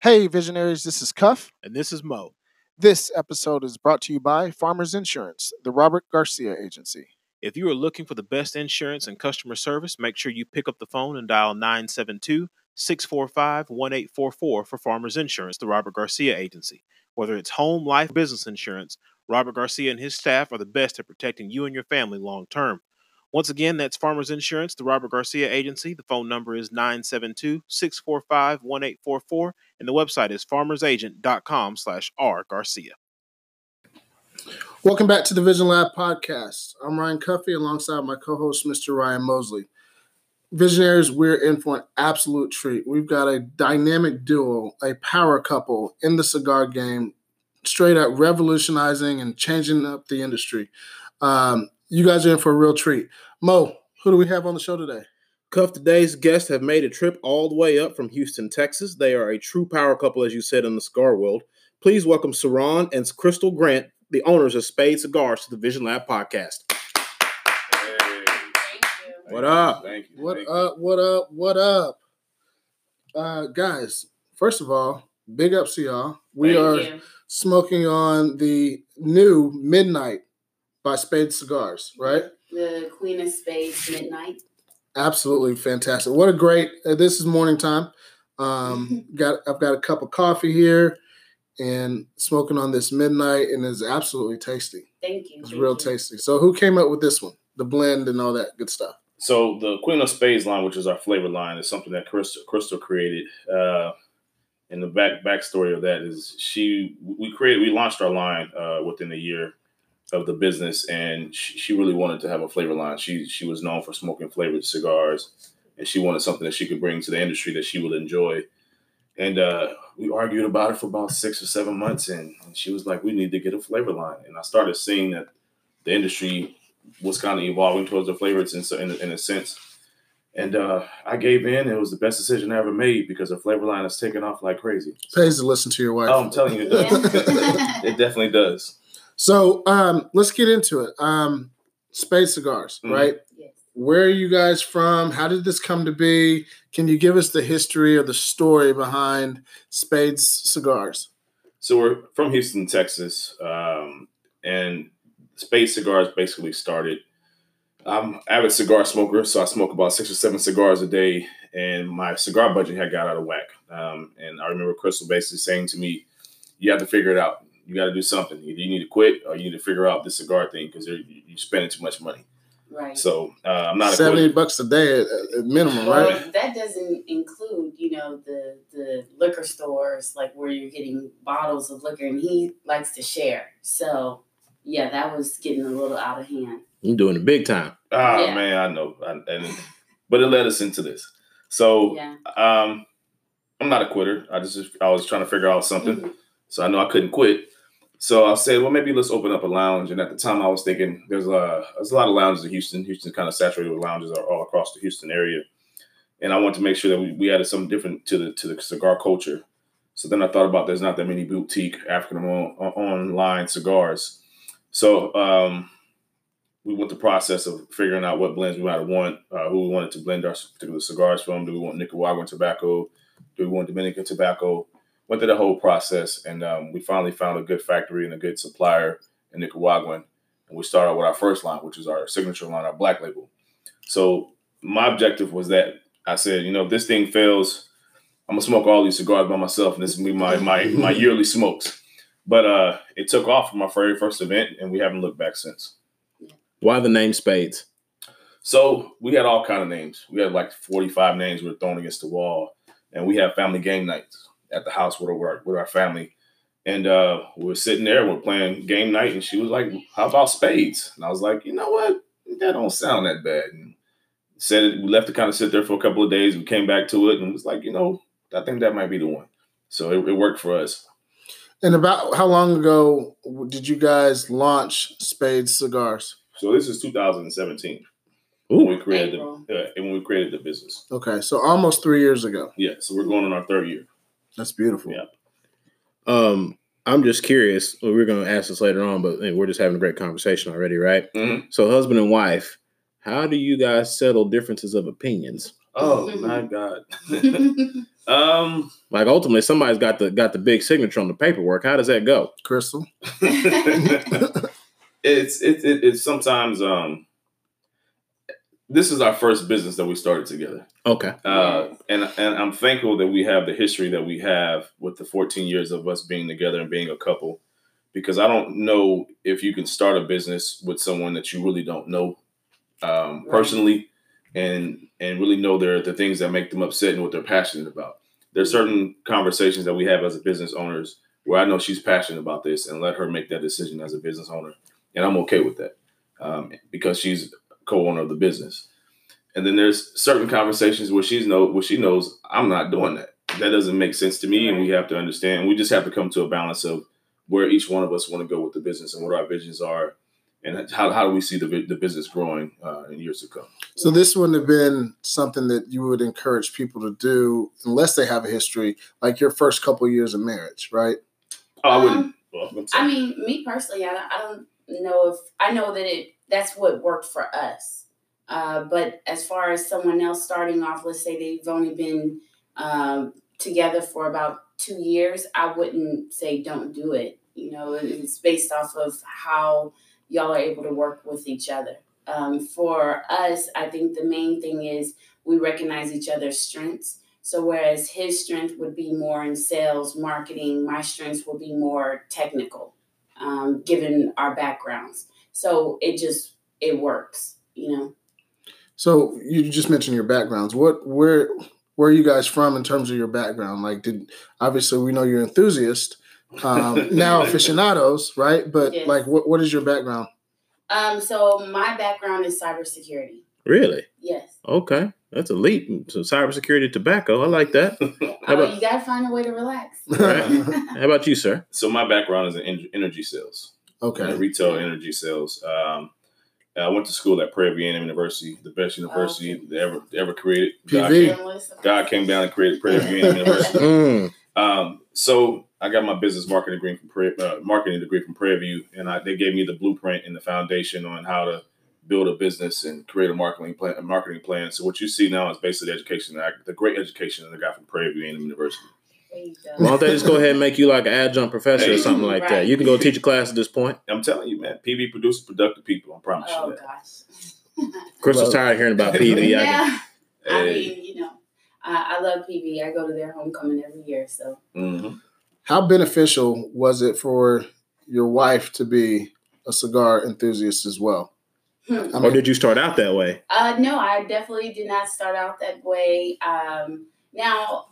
Hey, visionaries, this is Cuff. And this is Mo. This episode is brought to you by Farmers Insurance, the Robert Garcia Agency. If you are looking for the best insurance and customer service, make sure you pick up the phone and dial 972 645 1844 for Farmers Insurance, the Robert Garcia Agency. Whether it's home, life, business insurance, Robert Garcia and his staff are the best at protecting you and your family long term. Once again, that's Farmers Insurance, the Robert Garcia Agency. The phone number is 972 645 1844, and the website is farmersagent.com slash R Garcia. Welcome back to the Vision Lab podcast. I'm Ryan Cuffey alongside my co host, Mr. Ryan Mosley. Visionaries, we're in for an absolute treat. We've got a dynamic duo, a power couple in the cigar game, straight up revolutionizing and changing up the industry. Um, you guys are in for a real treat. Mo, who do we have on the show today? Cuff, today's guests have made a trip all the way up from Houston, Texas. They are a true power couple, as you said, in the cigar world. Please welcome Cerrone and Crystal Grant, the owners of Spade Cigars, to the Vision Lab podcast. What up? Thank you. What Thank you. up? What up? What up? Uh, guys, first of all, big ups to y'all. We Thank are you. smoking on the new Midnight by Spade Cigars, right? The Queen of Spades Midnight. Absolutely fantastic. What a great! Uh, this is morning time. Um, got I've got a cup of coffee here, and smoking on this Midnight, and it's absolutely tasty. Thank you. It's thank real you. tasty. So, who came up with this one? The blend and all that good stuff. So the Queen of Spades line, which is our flavor line, is something that Crystal, Crystal created. Uh, and the back backstory of that is she we created we launched our line uh, within a year of the business, and she, she really wanted to have a flavor line. She she was known for smoking flavored cigars, and she wanted something that she could bring to the industry that she would enjoy. And uh, we argued about it for about six or seven months, and, and she was like, "We need to get a flavor line." And I started seeing that the industry was kind of evolving towards the flavors in, so- in, in a sense. And uh, I gave in. It was the best decision I ever made because the flavor line has taken off like crazy. Pays to listen to your wife. Oh, I'm telling you, it does. It definitely does. So um, let's get into it. Um, Spade Cigars, Mhm. right? Yes. Where are you guys from? How did this come to be? Can you give us the history or the story behind Spade's Cigars? So we're from Houston, Texas, um, and Spade Cigars basically started. I'm an avid cigar smoker, so I smoke about six or seven cigars a day, and my cigar budget had got out of whack. Um, and I remember Crystal basically saying to me, "You have to figure it out. You got to do something. Either you need to quit or you need to figure out the cigar thing because you're spending too much money." Right. So uh, I'm not Seventy quitter. bucks a day at, at minimum, well, right? that doesn't include, you know, the the liquor stores like where you're getting bottles of liquor, and he likes to share. So, yeah, that was getting a little out of hand. You're doing it big time. Ah Yeah. man, I know, I, and but it led us into this. So Yeah. um, I'm not a quitter. I just I was trying to figure out something. Mhm. So I know I couldn't quit. So I said, well, maybe let's open up a lounge. And at the time, I was thinking there's a there's a lot of lounges in Houston. Houston's kind of saturated with lounges all all across the Houston area. And I wanted to make sure that we, we added something different to the to the cigar culture. So then I thought about there's not that many boutique African on, online cigars. So um, we went the process of figuring out what blends we might want, uh, who we wanted to blend our particular cigars from. Do we want Nicaraguan tobacco? Do we want Dominican tobacco? Went through the whole process, and um, we finally found a good factory and a good supplier in Nicaraguan. And we started with our first line, which is our signature line, our black label. So my objective was that I said, you know, if this thing fails, I'm gonna smoke all these cigars by myself, and this is gonna be my my my yearly smokes. But uh, it took off from our very first event, and we haven't looked back since. Why the name Spades? So we had all kind of names. We had like 45 names we were thrown against the wall, and we had family game nights at the house with our with our family. And uh, we were sitting there, we're playing game night, and she was like, "How about spades?" And I was like, "You know what? That don't sound that bad." And said it. We left to kind of sit there for a couple of days. We came back to it, and was like, "You know, I think that might be the one." So it, it worked for us. And about how long ago did you guys launch Spade Cigars? So this is 2017 when we created April. the, uh, when we created the business. Okay, so almost three years ago. Yeah, so we're going on our third year. That's beautiful. Yeah. um, I'm just curious. Well, we're going to ask this later on, but hey, we're just having a great conversation already, right? Mhm. So, husband and wife, how do you guys settle differences of opinions? Oh my God. Um, Like ultimately, somebody's got the got the big signature on the paperwork. How does that go? Crystal. it's it, it it's sometimes um. This is our first business that we started together. Okay. Uh, and and I'm thankful that we have the history that we have with the 14 years of us being together and being a couple, because I don't know if you can start a business with someone that you really don't know um, Right. personally, and and really know their the things that make them upset and what they're passionate about. There's certain conversations that we have as a business owners where I know she's passionate about this, and let her make that decision as a business owner, and I'm okay with that um, because she's co-owner of the business. And then there's certain conversations where she's know where she knows I'm not doing that. That doesn't make sense to me, and we have to understand. We just have to come to a balance of where each one of us want to go with the business and what our visions are, and how, how do we see the the business growing uh, in years to come. So this wouldn't have been something that you would encourage people to do unless they have a history, like your first couple of years of marriage, right? Oh, I Um, wouldn't. well, I'm sorry. I mean, me personally, I, I don't know if I know that it that's what worked for us. Uh, but as far as someone else starting off, let's say they've only been um, together for about two years, I wouldn't say don't do it. You know, it's based off of how y'all are able to work with each other. Um, for us, I think the main thing is we recognize each other's strengths. So whereas his strength would be more in sales, marketing, my strengths will be more technical, um, given our backgrounds. So it just it works, you know. So you just mentioned your backgrounds. What where where are you guys from in terms of your background? Like did obviously we know you're an enthusiast, um, now aficionados, right? But Yes. like what what is your background? Um, so my background is cybersecurity. Really? Yes. Okay. That's a leap to cybersecurity tobacco. I like that. How Oh, about- you gotta find a way to relax. Right. How about you, sir? so my background is in energy sales, okay. retail energy sales. Um, I went to school at Prairie View University, the best university okay. ever ever created. God, PV. Journalist. God came down and created Prairie View University. Mm. Um, so I got my business marketing degree from Prairie, uh, marketing degree from Prairie View, and I, they gave me the blueprint and the foundation on how to build a business and create a marketing plan. A marketing plan. So what you see now is basically the education, the great education that I got from Prairie View University. There you go. Why don't they just go ahead and make you like an adjunct professor or something like that? You can go teach a class at this point. I'm telling you, man, PV produces productive people. I promise Oh you that. gosh. Crystal's Well- tired of hearing about PV. I can- yeah. I mean, you know, I, I love PV. I go to their homecoming every year, so Mhm. How beneficial was it for your wife to be a cigar enthusiast as well? Hmm. I Or did you start out that way? Uh, no, I definitely did not start out that way. Um, now,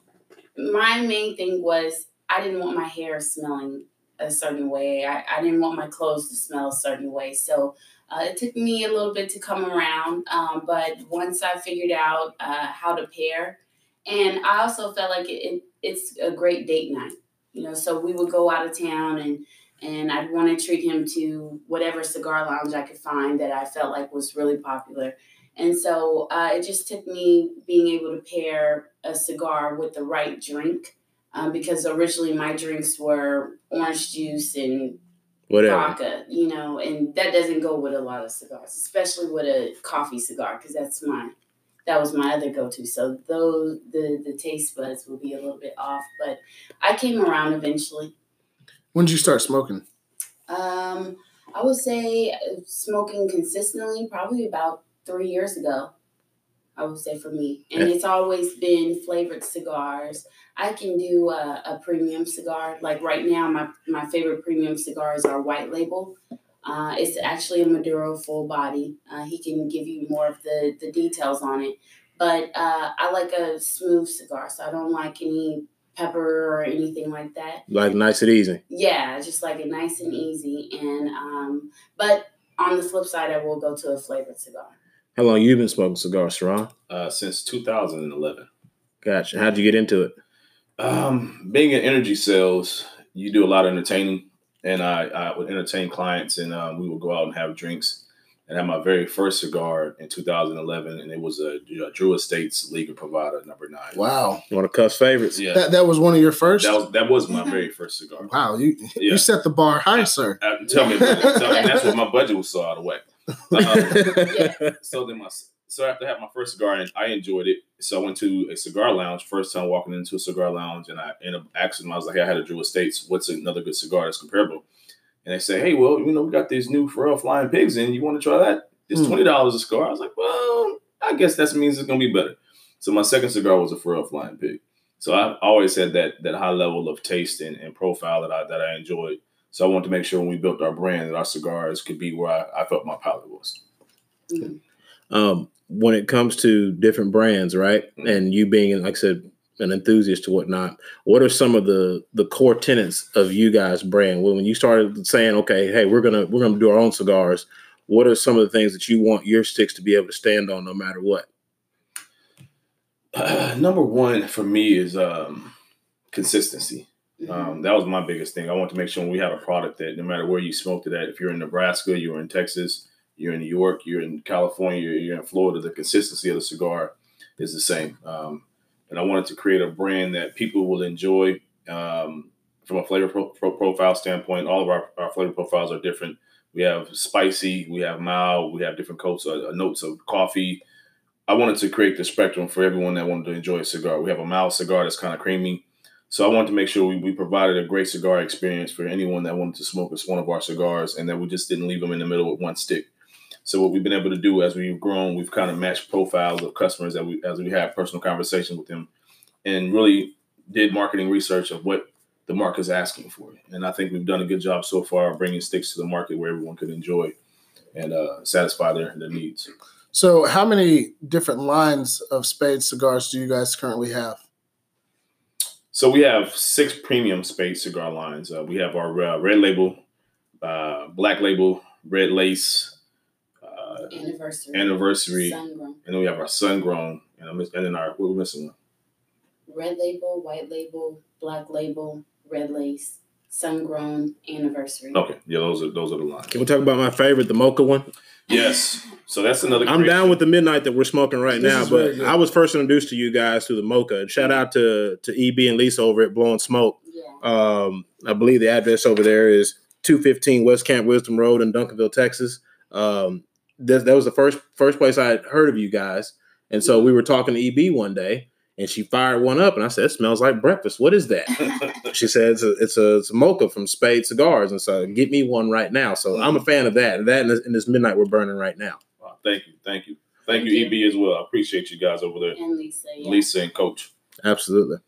my main thing was I didn't want my hair smelling a certain way. I, I didn't want my clothes to smell a certain way. So uh, it took me a little bit to come around. Um, but once I figured out uh, how to pair, and I also felt like it, it, it's a great date night. You know, so we would go out of town and and I'd want to treat him to whatever cigar lounge I could find that I felt like was really popular. And so uh, it just took me being able to pair a cigar with the right drink um, because originally my drinks were orange juice and Whatever. vodka, you know, and that doesn't go with a lot of cigars, especially with a coffee cigar because that's my that was my other go-to. So those the the taste buds will be a little bit off, but I came around eventually. when did you start smoking? Um, I would say uh, smoking consistently probably about three years ago. I would say for me, and it's always been flavored cigars. I can do a, a premium cigar. Like right now, my my favorite premium cigars are White Label. Uh, it's actually a Maduro full body. Uh, he can give you more of the the details on it, but uh, I like a smooth cigar, so I don't like any pepper or anything like that Like nice and easy. yeah, just like it nice and easy. And um, but on the flip side, I will go to a flavored cigar. How long you been smoking cigars, Cerrone? Uh, since 2011. Gotcha. How'd you get into it? Um, being in energy sales, you do a lot of entertaining, and I, I would entertain clients, and um, we would go out and have drinks. And I had my very first cigar in 2011, and it was a, a Drew Estates Liga Privada number nine. Wow, One of Cuff's favorites. Yeah, that that was one of your first. that was that was my very first cigar. wow, you Yeah. you set the bar high, sir. Uh, tell me, about it. Tell me- that's what my budget was so out of whack. Um, so then my so after I had my first cigar, and I enjoyed it. So I went to a cigar lounge. First time walking into a cigar lounge, and I ended up asking them. I was like, hey, I had a Drew Estates. What's another good cigar that's comparable? And they say, hey, well, you know, we got these new Feral Flying Pigs in. You want to try that? It's Hmm. twenty dollars a cigar. I was like, well, I guess that means it's gonna be better. So my second cigar was a Feral Flying Pig. So I've always had that that high level of taste and, and profile that I that I enjoyed. So I wanted to make sure when we built our brand that our cigars could be where I, I felt my palate was. Mhm. um, when it comes to different brands, right? Mhm. And you being, like I said, an enthusiast to whatnot, what are some of the the core tenets of you guys' brand? Well, when you started saying, okay, hey, we're gonna we're gonna do our own cigars, what are some of the things that you want your sticks to be able to stand on no matter what? number one for me is um, consistency. Um, that was my biggest thing. I want to make sure we have a product that no matter where you smoked it at, if you're in Nebraska, you're in Texas, you're in New York, you're in California, you're in Florida, the consistency of the cigar is the same. Um, and I wanted to create a brand that people will enjoy um, from a flavor pro- pro- profile standpoint. All of our, our flavor profiles are different. We have spicy, we have mild, we have different coats, uh, notes of coffee. I wanted to create the spectrum for everyone that wanted to enjoy a cigar. We have a mild cigar that's kind of creamy. So I wanted to make sure we, we provided a great cigar experience for anyone that wanted to smoke us one of our cigars and that we just didn't leave them in the middle with one stick. So what we've been able to do as we've grown, we've kind of matched profiles of customers that we as we have personal conversations with them and really did marketing research of what the market's asking for. And I think we've done a good job so far of bringing sticks to the market where everyone could enjoy and uh, satisfy their, their needs. So, how many different lines of Spade cigars do you guys currently have? So we have six premium Spade cigar lines. Uh, we have our uh, red label, uh, black label, red lace, uh, Anniversary. anniversary, Sungrown. and then we have our sun grown, and, I'm, and then our we're missing one. Red label, white label, black label, red lace, sun grown, anniversary. Okay, yeah, those are those are the lines. Can we talk about my favorite, the mocha one? Yes, so that's another. I'm down with the midnight that we're smoking right This now, but good. I was first introduced to you guys through the mocha. Shout out to to EB and Lisa over at Blowing Smoke. Yeah. Um, I believe the address over there is 215 West Camp Wisdom Road in Duncanville, Texas. Um, that, that was the first first place I had heard of you guys, and so we were talking to EB one day, and she fired one up, and I said, "It smells like breakfast. What is that?" she said, "It's a it's a, it's a mocha from Spade Cigars," and so get me one right now. So I'm a fan of that. That and this, and this midnight we're burning right now. Wow, thank you, thank you, thank, Thank you, EB as well. I appreciate you guys over there, And Lisa. Yeah. Lisa and Coach. Absolutely.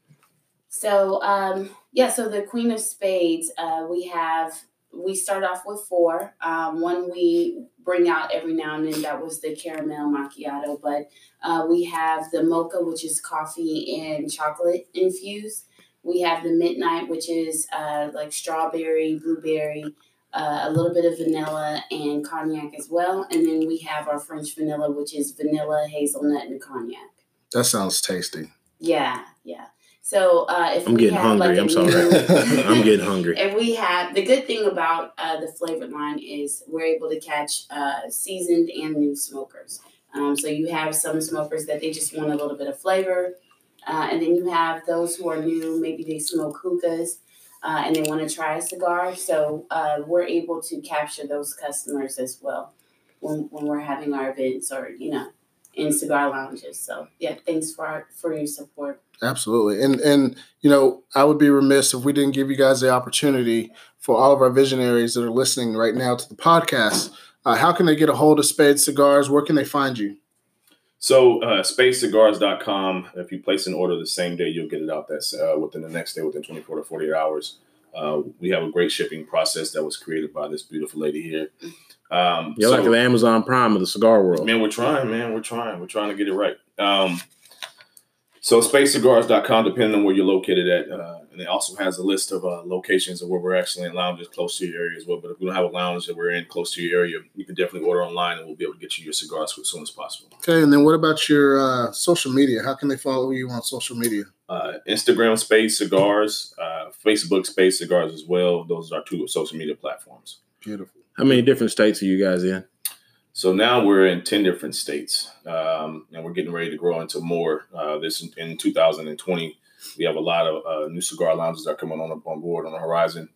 So um, yeah, so the Queen of Spades, uh, we have we start off with four. Um, one we bring out every now and then. That was the caramel macchiato, but uh, we have the mocha, which is coffee and chocolate infused. We have the midnight, which is uh, like strawberry, blueberry, uh, a little bit of vanilla and cognac as well. And then we have our French vanilla, which is vanilla, hazelnut, and cognac. That sounds tasty. Yeah, yeah. So uh, if I'm we getting have hungry. like a I'm sorry. new- I'm getting hungry. and we have the good thing about uh, the flavored line is we're able to catch uh, seasoned and new smokers. Um, so you have some smokers that they just want a little bit of flavor, uh, and then you have those who are new. Maybe they smoke hookahs uh, and they want to try a cigar. So uh, we're able to capture those customers as well when, when we're having our events or you know in cigar lounges. So yeah, thanks for our, for your support. Absolutely. And and you know, I would be remiss if we didn't give you guys the opportunity for all of our visionaries that are listening right now to the podcast. Uh, how can they get a hold of Spade Cigars? Where can they find you? So, uh, spadecigars.com. If you place an order the same day, you'll get it out that's uh, within the next day, within 24 to 48 hours. Uh, we have a great shipping process that was created by this beautiful lady here. Um, You're like the Amazon Prime of the cigar world. Man, we're trying, man. We're trying. We're trying to get it right. Um, so spadecigars.com, depending on where you're located at, uh, and it also has a list of uh, locations of where we're actually in lounges close to your area as well. But if we don't have a lounge that we're in close to your area, you can definitely order online, and we'll be able to get you your cigars as soon as possible. Okay, and then what about your uh, social media? How can they follow you on social media? Uh, Instagram Spade Cigars, uh, Facebook Spade Cigars as well. Those are our two social media platforms. Beautiful. How many different states are you guys in? So now we're in 10 different states, um, and we're getting ready to grow into more. Uh, this in 2020, we have a lot of uh, new cigar lounges that are coming on on board on the horizon.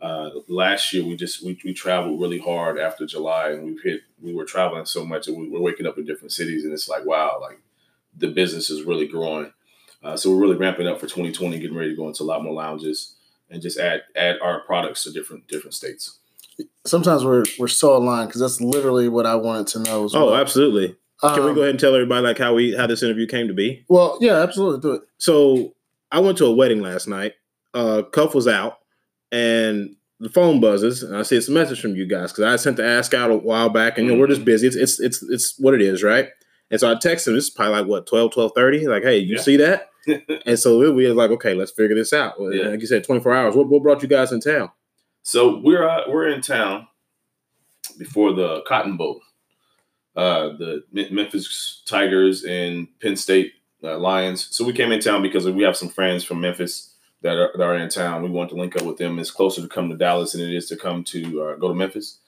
Uh, last year we just we, we traveled really hard after July, and we've hit we were traveling so much, and we were waking up in different cities, and it's like wow, like the business is really growing. Uh, so we're really ramping up for 2020, getting ready to go into a lot more lounges and just add add our products to different different states. Sometimes we're we're so aligned because that's literally what I wanted to know. As Oh, absolutely. Can we Um, go ahead and tell everybody like how we how this interview came to be? Well, yeah, absolutely. Do it. So I went to a wedding last night. Uh, Cuff was out, and the phone buzzes, and I see it's a message from you guys because I sent the ask out a while back, and you know we're just busy. It's it's it's it's what it is, right? And so I texted him. It's probably like what 12, 12 Like, hey, you Yeah. see that? and so we we was like, okay, let's figure this out. Yeah. Like you said, twenty four hours. What, what brought you guys in town? So we're uh, we're in town before the Cotton Bowl. Uh, the Me- Memphis Tigers and Penn State uh, Lions. So we came in town because we have some friends from Memphis that are, that are in town. We want to link up with them. It's closer to come to Dallas than it is to come to uh, go to Memphis.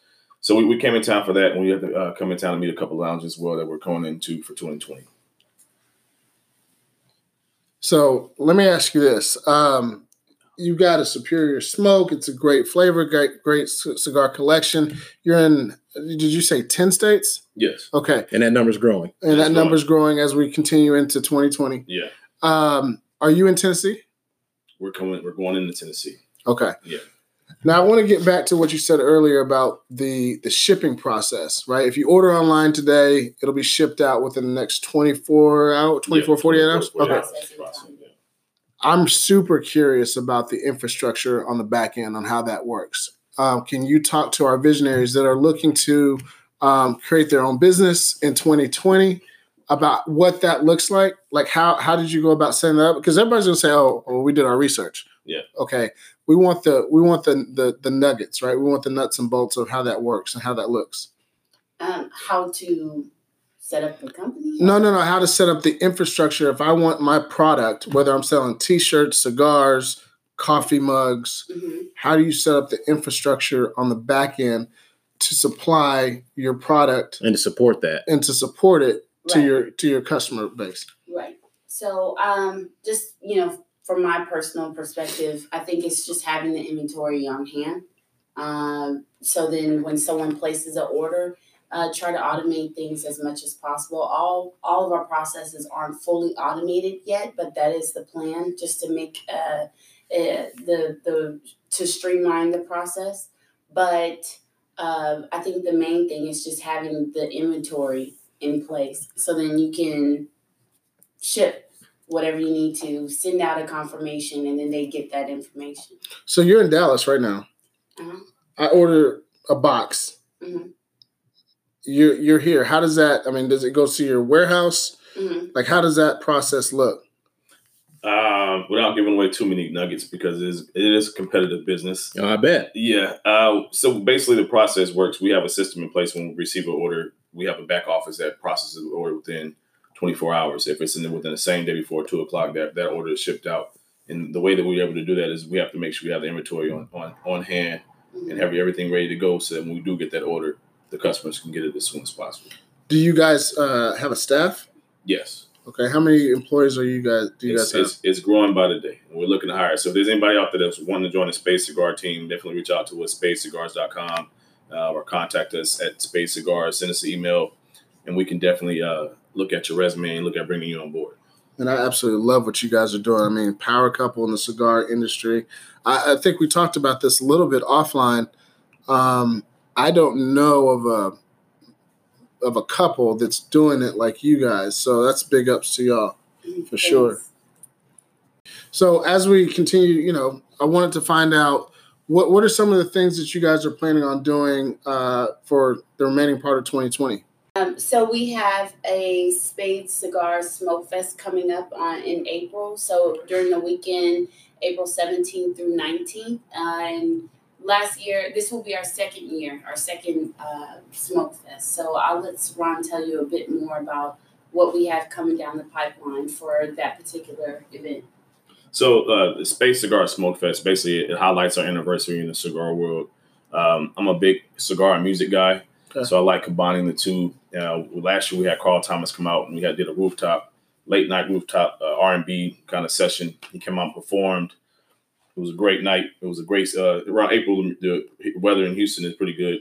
So we, we came in town for that, and we had to uh, come in town and meet a couple of lounges as well that we're going into for 2020. So let me ask you this: um, You've got a superior smoke. It's a great flavor, great great c- cigar collection. You're in. Did you say ten states? Yes. Okay, And that number's growing. and that number's growing as we continue into 2020. Yeah. Um, are you in Tennessee? We're coming. We're going into Tennessee. Okay. Yeah. Now I want to get back to what you said earlier about the the shipping process, right? If you order online today, it'll be shipped out within the next 24 hours, 24, 48 hours. 48 Okay. hours, yeah. I'm super curious about the infrastructure on the back end on how that works. Um, can you talk to our visionaries that are looking to um, create their own business in 2020 about what that looks like? Like how how did you go about setting that up? Because everybody's gonna say, "Oh, well, we did our research." Yeah. Okay. We want the we want the, the the nuggets, right? We want the nuts and bolts of how that works and how that looks. Um, how to set up the company? No, no, no. How to set up the infrastructure if I want my product, whether I'm selling T-shirts, cigars, coffee mugs, hmm how do you set up the infrastructure on the back end to supply your product And to support that. and to support it to your to your customer base Right. So, um, just you know, from my personal perspective, I think it's just having the inventory on hand. Um, so then, when someone places an order, uh, try to automate things as much as possible. All all of our processes aren't fully automated yet, but that is the plan, just to make uh, uh, the the to streamline the process. But uh, I think the main thing is just having the inventory in place, so then you can ship whatever you need to, send out a confirmation, and then they get that information. so you're in dallas right now Uh-huh. i order a box Mhm. You're you're here how does that i mean does it go to your warehouse hmm like how does that process look Um, without giving away too many nuggets because it is, it is a competitive business. Oh, I bet. Yeah. Uh, so basically, the process works. We have a system in place when we receive an order. We have a back office that processes the order within 24 hours. If it's in the, within the same day before two o'clock, that that order is shipped out. And the way that we're able to do that is we have to make sure we have the inventory on on, on hand and have everything ready to go, so that when we do get that order, the customers can get it as soon as possible. do you guys uh, have a staff Yes. okay how many employees are you guys do you it's, guys have it's, it's growing by the day. and We're looking to hire. So if there's anybody out there that's wanting to join the Spade Cigar team, definitely reach out to us, spadecigars.com, uh, or contact us at Spade Cigars. Send us an email, and we can definitely uh, look at your resume and look at bringing you on board. and I absolutely love what you guys are doing. I mean, power couple in the cigar industry. I, I think we talked about this a little bit offline. Um, I don't know of a of a couple that's doing it like you guys. So that's big ups to y'all. For sure. So as we continue, you know, I wanted to find out what what are some of the things that you guys are planning on doing uh, for the remaining part of 2020. Um, so we have a Spade Cigar Smoke Fest coming up on in April. So during the weekend, April 17th through 19th, uh, and last year this will be our second year, our second uh, Smoke Fest. So I'll let Ron tell you a bit more about what we have coming down the pipeline for that particular event. So uh, the Spade Cigar Smoke Fest basically it highlights our anniversary in the cigar world. Um, I'm a big cigar and music guy, Okay. so I like combining the two. Uh, last year we had Carl Thomas come out and we had did a rooftop late night rooftop uh, R&B kind of session. He came out and performed. It was a great night. It was a great uh, around April. The weather in Houston is pretty good,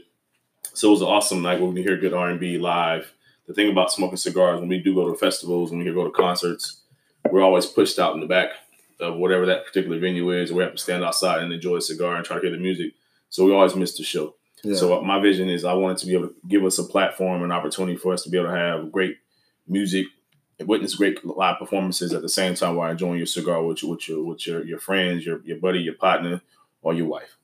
so it was an awesome night where we hear good R and B live. The thing about smoking cigars when we do go to festivals, when we go to concerts, we're always pushed out in the back of whatever that particular venue is. We have to stand outside and enjoy a cigar and try to hear the music. So we always miss the show. Yeah. So my vision is I wanted to be able to give us a platform, an opportunity for us to be able to have great music witness great live performances at the same time while enjoying your cigar with your with your with your, your friends, your your buddy, your partner, or your wife.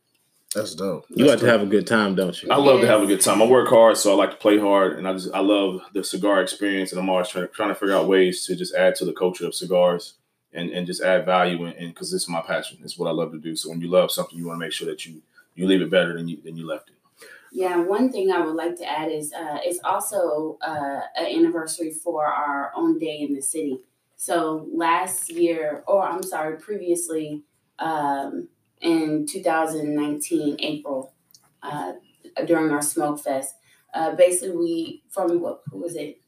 That's dope. You like to have a good time, don't you? I love to have a good time. I work hard, so I like to play hard, and I just I love the cigar experience, and I'm always trying to trying to figure out ways to just add to the culture of cigars and and just add value, and because this is my passion, it's what I love to do. So when you love something, you want to make sure that you you leave it better than you than you left it. Yeah, one thing I would like to add is uh, it's also uh, an anniversary for our own day in the city. So last year, or I'm sorry, previously um, in 2019, April, uh, during our smoke fest, uh, basically we from what who was it,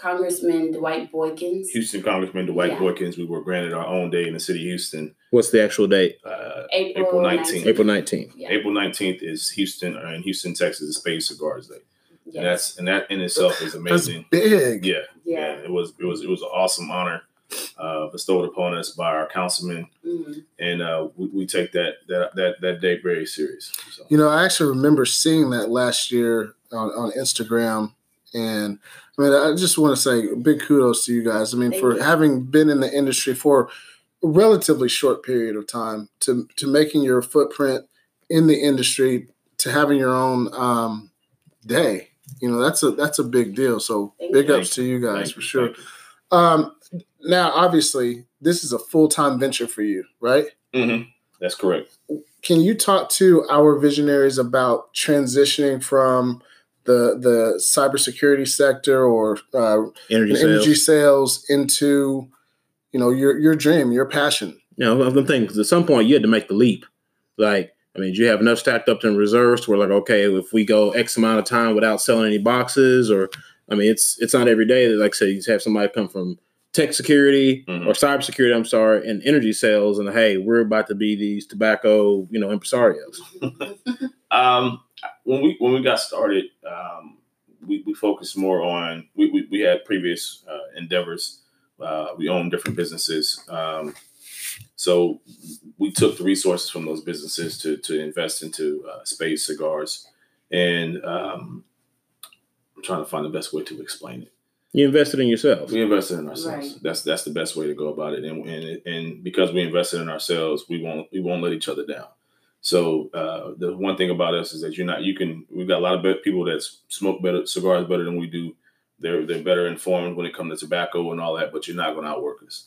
Congressman Dwight Boykins. Houston Congressman Dwight Yeah. Boykins, we were granted our own day in the city of Houston. What's the actual date? Uh, April, April 19th. 19th. April 19th. Yeah. April 19th is Houston uh, in Houston, Texas, is Spade Cigars Day, and that's and that in itself is That's amazing. big. Yeah, Yeah. yeah, it was it was it was an awesome honor uh, bestowed upon us by our councilman, Mhm. and uh, we, we take that that that that day very serious. So. You know, I actually remember seeing that last year on, on Instagram. And I mean, I just want to say big kudos to you guys. I mean, Thank for you. having been in the industry for a relatively short period of time to, to making your footprint in the industry to having your own um, day. You know, that's a that's a big deal. So Thank big you. ups to you guys Thank for sure. Um, now, obviously, this is a full time venture for you, right? Mhm. That's correct. can you talk to our visionaries about transitioning from the the cybersecurity sector or uh, Energy sales. energy sales into you know your your dream, your passion? You know, I'm thinking 'cause at some point you had to make the leap. Like, I mean, do you have enough stacked up in reserves to where like, okay, if we go X amount of time without selling any boxes, or I mean, it's it's not every day that like say you have somebody come from tech security Mhm. or cybersecurity, I'm sorry, and energy sales, and hey, we're about to be these tobacco, you know, impresarios. Um, when we when we got started, um, we, we focused more on we, we, we had previous uh, endeavors. Uh, we own different businesses, um, so we took the resources from those businesses to to invest into uh, Spade Cigars, and um, I'm trying to find the best way to explain it. You invested in yourself. We invested in ourselves. Right. That's that's the best way to go about it. And and and because we invested in ourselves, we won't we won't let each other down. So uh, the one thing about us is that you're not you can we've got a lot of be- people that smoke better cigars better than we do. They're they're better informed when it comes to tobacco and all that, but you're not going to outwork us.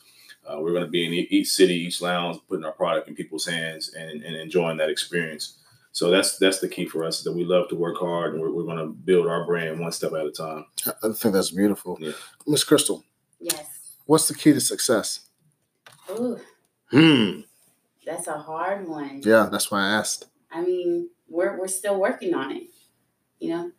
Uh, we're going to be in e- each city, each lounge, putting our product in people's hands and, and enjoying that experience. So that's that's the key for us. That we love to work hard, and we're, we're going to build our brand one step at a time. I think that's beautiful, Yeah. Miss Crystal. Yes. What's the key to success? Ooh, Hmm. That's a hard one. Yeah, that's why I asked. I mean, we're we're still working on it. You know,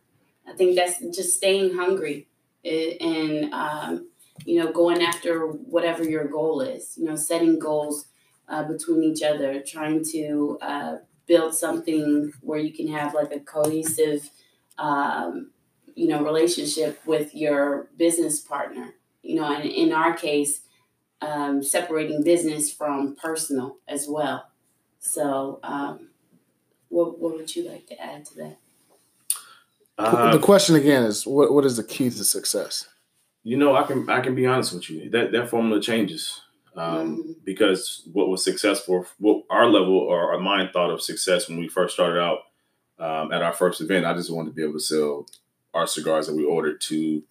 I think that's just staying hungry eh, and um, you know going after whatever your goal is. You know, setting goals uh, between each other, trying to uh, build something where you can have like a cohesive, um, you know, relationship with your business partner. You know, and in our case, um, separating business from personal as well. So. Um, what, what would you like to add to that? Uh, the question again is, what what is the key to success? You know, I can I can be honest with you. That that formula changes um, Mhm. because what was successful, what our level or our mind thought of success when we first started out um, at our first event, I just wanted to be able to sell our cigars that we ordered to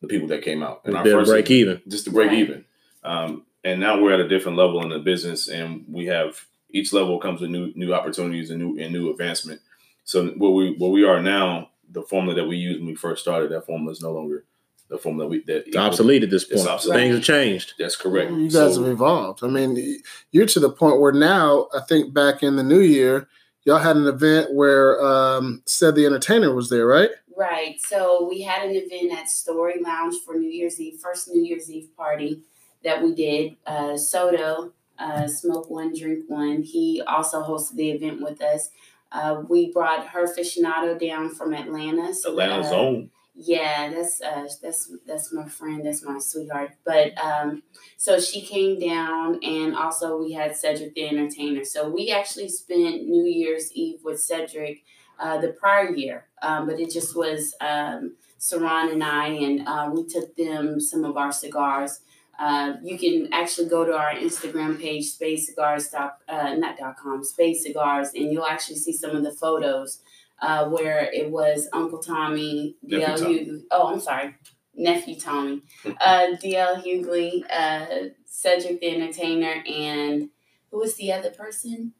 the people that came out. And our first break even. just to break Right. even. Um, and now we're at a different level in the business, and we have each level comes with new new opportunities and new and new advancement. So what we what we are now, the formula that we used when we first started, that formula is no longer the formula we that It's obsolete at this point. obsolete. Things have changed. That's correct. You guys So- have evolved. I mean, you're to the point where now, I think back in the new year, y'all had an event where um, said the entertainer was there, right? Right. So we had an event at Story Lounge for New Year's Eve, first New Year's Eve party that we did. Uh, Soto uh, Smoke One, Drink One. He also hosted the event with us. Uh, we brought her aficionado down from Atlanta. So, Atlanta uh, Zone. Yeah, that's uh, that's that's my friend. That's my sweetheart. But um, so she came down, and also we had Cedric the Entertainer. So we actually spent New Year's Eve with Cedric uh, the prior year, um, but it just was um, Cerrone and I, and uh, we took them some of our cigars. Uh, you can actually go to our Instagram page, Spade Cigars, dot, uh, not dot com, Spade Cigars, and you'll actually see some of the photos uh, where it was Uncle Tommy, DL. Hughley. Oh, I'm sorry, nephew Tommy, uh, DL Hughley, uh, Cedric the Entertainer, and who was the other person?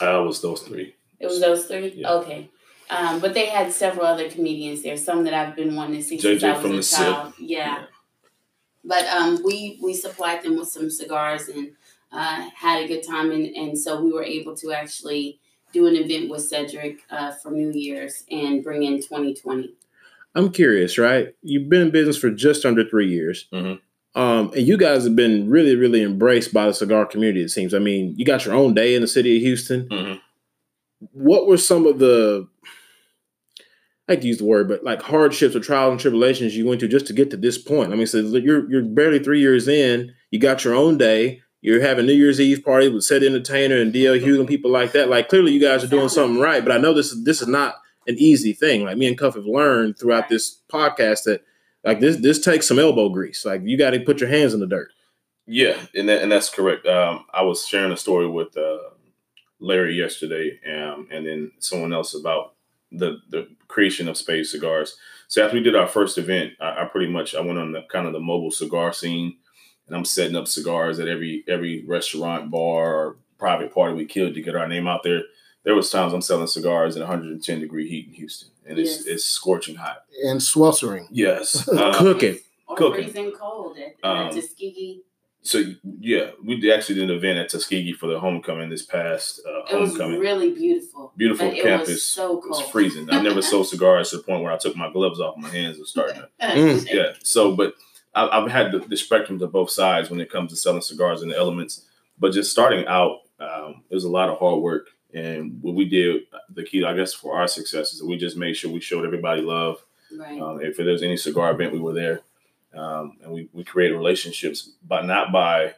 Uh, it was those three. It was those three. Yeah. Okay. Um, but they had several other comedians there. Some that I've been wanting to see since JJ I was from a the SIP. child. Yeah. But um, we we supplied them with some cigars and uh, had a good time, and, and so we were able to actually do an event with Cedric uh, for New Year's and bring in 2020. I'm curious, right? You've been in business for just under three years. Mhm. Um, and you guys have been really, really embraced by the cigar community, it seems. I mean, you got your own day in the city of Houston. Mhm. What were some of the, I hate to use the word, but like hardships or trials and tribulations you went through just to get to this point? I mean, so you're, you're barely three years in, you got your own day, you're having New Year's Eve party with Set Entertainer and DL Hughes and people like that. Like, clearly you guys are doing something right, but I know this is, this is not an easy thing. Like me and Cuff have learned throughout this podcast that like this this takes some elbow grease. Like you got to put your hands in the dirt. Yeah, and that, and that's correct. Um, I was sharing a story with uh, Larry yesterday, um, and then someone else about the the creation of Spade Cigars. So after we did our first event, I, I pretty much I went on the kind of the mobile cigar scene, and I'm setting up cigars at every every restaurant, bar, or private party we could to get our name out there. There was times I'm selling cigars in 110 degree heat in Houston, and it's Yes. it's scorching hot. and sweltering. Yes, uh, Cooking. Or Cooking. freezing cold at, Um, at Tuskegee. So yeah, we actually did an event at Tuskegee for the homecoming this past uh, It was homecoming. really beautiful. Beautiful but it campus. was so cold. It was freezing. I never sold cigars to the point where I took my gloves off. My hands were starting to. Mm. Yeah. So, but I, I've had the, the spectrums of both sides when it comes to selling cigars and the elements. But just starting out, um, it was a lot of hard work. And what we did, the key, I guess, for our success is that we just made sure we showed everybody love. Right. Um, if there's any cigar event, we were there, um, and we we created relationships, but not by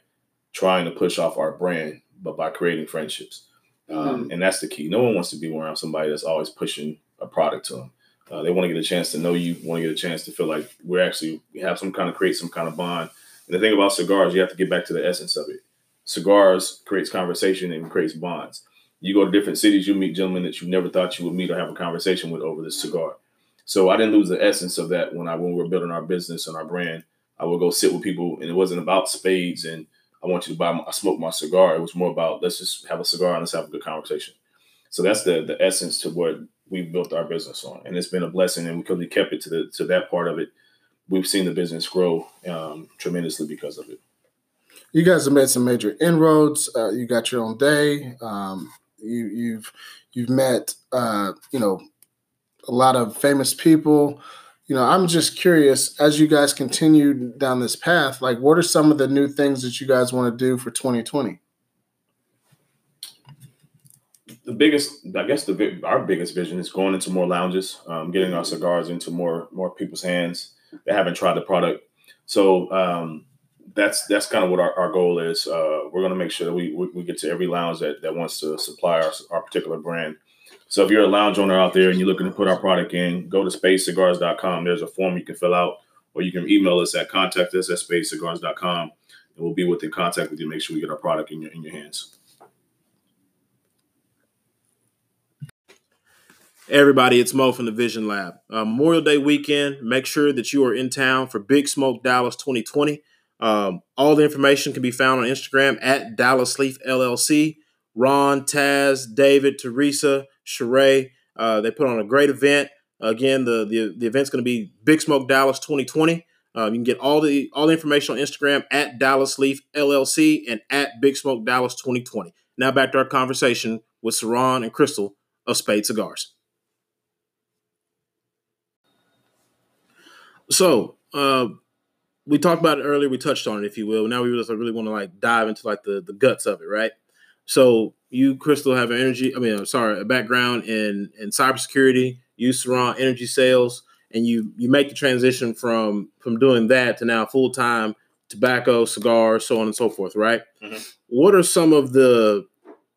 trying to push off our brand, but by creating friendships. Um, And that's the key. No one wants to be around somebody that's always pushing a product to them. Uh, they want to get a chance to know you, want to get a chance to feel like we're actually we have some kind of create some kind of bond. And the thing about cigars, you have to get back to the essence of it. Cigars creates conversation and creates bonds. You go to different cities, you meet gentlemen that you never thought you would meet or have a conversation with over this cigar. So I didn't lose the essence of that when I when we were building our business and our brand. I would go sit with people, and it wasn't about spades and I want you to buy. My, I smoke my cigar. It was more about let's just have a cigar and let's have a good conversation. So that's the the essence to what we built our business on, and it's been a blessing. And because we kept it to the to that part of it, we've seen the business grow um, tremendously because of it. You guys have made some major inroads. Uh, you got your own day. Um, you, you've you've met uh, you know a lot of famous people. You know, I'm just curious as you guys continue down this path. Like, what are some of the new things that you guys want to do for 2020? the biggest, I guess, the our biggest vision is going into more lounges, um, getting our cigars into more more people's hands that haven't tried the product. So um, that's that's kind of what our, our goal is. Uh, we're going to make sure that we, we we get to every lounge that, that wants to supply our, our particular brand. So if you're a lounge owner out there and you're looking to put our product in, go to spadecigars.com. There's a form you can fill out, or you can email us at contact us at spadecigars.com, and we'll be within contact with you. Make sure we get our product in your in your hands. Everybody, it's Mo from the Vision Lab. Uh, Memorial Day weekend, make sure that you are in town for Big Smoke Dallas 2020. Um, all the information can be found on Instagram at Dallas Leaf LLC. Ron, Taz, David, Teresa, Sheree, uh, they put on a great event. Again, the, the, the event's going to be Big Smoke Dallas 2020. Um, you can get all the all the information on Instagram at Dallas Leaf LLC and at Big Smoke Dallas 2020. Now back to our conversation with Cerrone and Crystal of Spade Cigars. So, uh, we talked about it earlier. We touched on it, if you will. Now we just really want to like dive into like the the guts of it, right? So you, Crystal, have an energy. I mean, I'm sorry, a background in in cybersecurity. You surround energy sales, and you you make the transition from from doing that to now full time tobacco, cigars, so on and so forth, right? Mm-hmm. What are some of the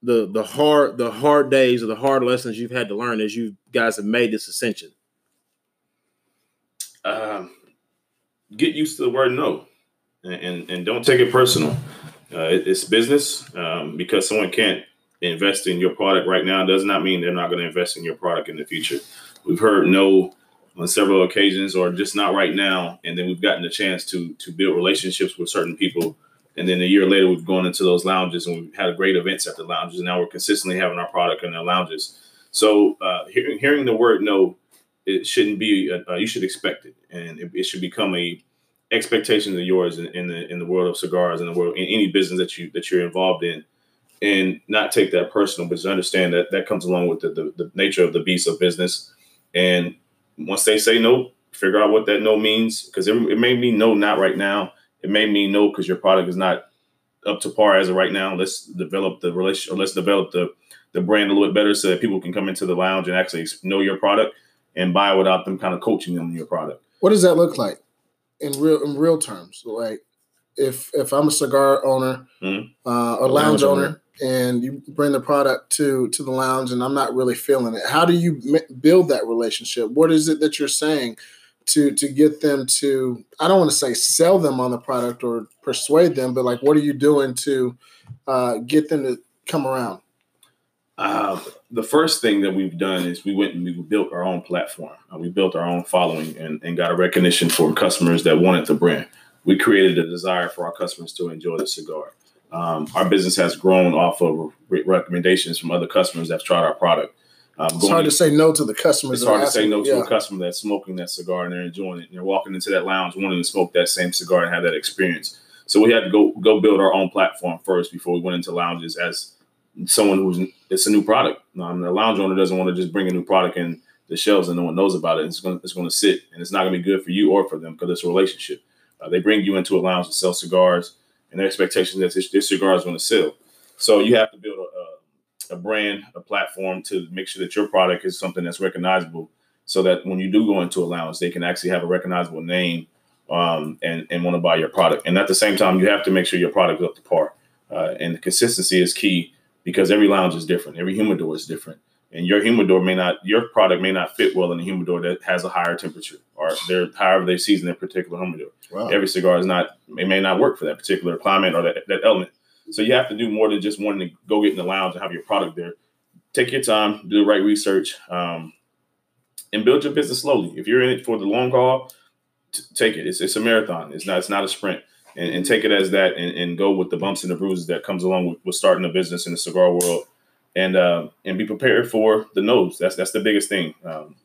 the the hard the hard days or the hard lessons you've had to learn as you guys have made this ascension? Um, get used to the word no, and and, and don't take it personal. Uh, it, it's business. Um, because someone can't invest in your product right now does not mean they're not going to invest in your product in the future. We've heard no on several occasions, or just not right now, and then we've gotten the chance to to build relationships with certain people. And then a year later, we've gone into those lounges and we've had great events at the lounges. And now we're consistently having our product in the lounges. So uh, hearing, hearing the word no, it shouldn't be. A, uh, you should expect it, and it, it should become a expectations of yours in, in, the in the world of cigars in the world in any business that you that you're involved in and not take that personal but just understand that that comes along with the, the, the nature of the beast of business. And once they say no figure out what that no means because it, it may mean no not right now. It may mean no because your product is not up to par as of right now. Let's develop the relationship or let's develop the the brand a little bit better so that people can come into the lounge and actually know your product and buy without them kind of coaching them on your product. What does that look like in real in real terms. Like if if I'm a cigar owner, Mhm. uh, a lounge lounge owner, and you bring the product to to the lounge, and I'm not really feeling it, how do you m- build that relationship? What is it that you're saying to to get them to? I don't want to say sell them on the product or persuade them, but like, what are you doing to uh, get them to come around? Uh, the first thing that we've done is we went and we built our own platform. Uh, we built our own following and, and got a recognition for customers that wanted the brand. We created a desire for our customers to enjoy the cigar. Um, our business has grown off of re- recommendations from other customers that've tried our product. Um, It's hard to say no to the customers. it's hard to say no to yeah. a customer that's smoking that cigar and they're enjoying it and they're walking into that lounge wanting to smoke that same cigar and have that experience. So we had to go go build our own platform first before we went into lounges as someone who's it's a new product. Um, the lounge owner doesn't want to just bring a new product in the shelves and no one knows about it. It's going it's going to sit and it's not going to be good for you or for them because it's a relationship. Uh, they bring you into a lounge to sell cigars and their expectation that this, this cigar is going to sell. So you have to build a, a, a brand, a platform to make sure that your product is something that's recognizable so that when you do go into a lounge, they can actually have a recognizable name um, and, and want to buy your product. And at the same time, you have to make sure your product is up to par. Uh, and the consistency is key because every lounge is different. Every humidor is different. And your humidor may not, your product may not fit well in a humidor that has a higher temperature or they're, however they season their particular humidor. Wow. Every cigar is not, it may not work for that particular climate or that, that element. So you have to do more than just wanting to go get in the lounge and have your product there. Take your time, do the right research, um, and build your business slowly. If you're in it for the long haul, t- take it. It's, it's a marathon. It's not. It's not a sprint. And, and take it as that, and, and go with the bumps and the bruises that comes along with, with starting a business in the cigar world, and uh, and be prepared for the no's. That's that's the biggest thing. Um,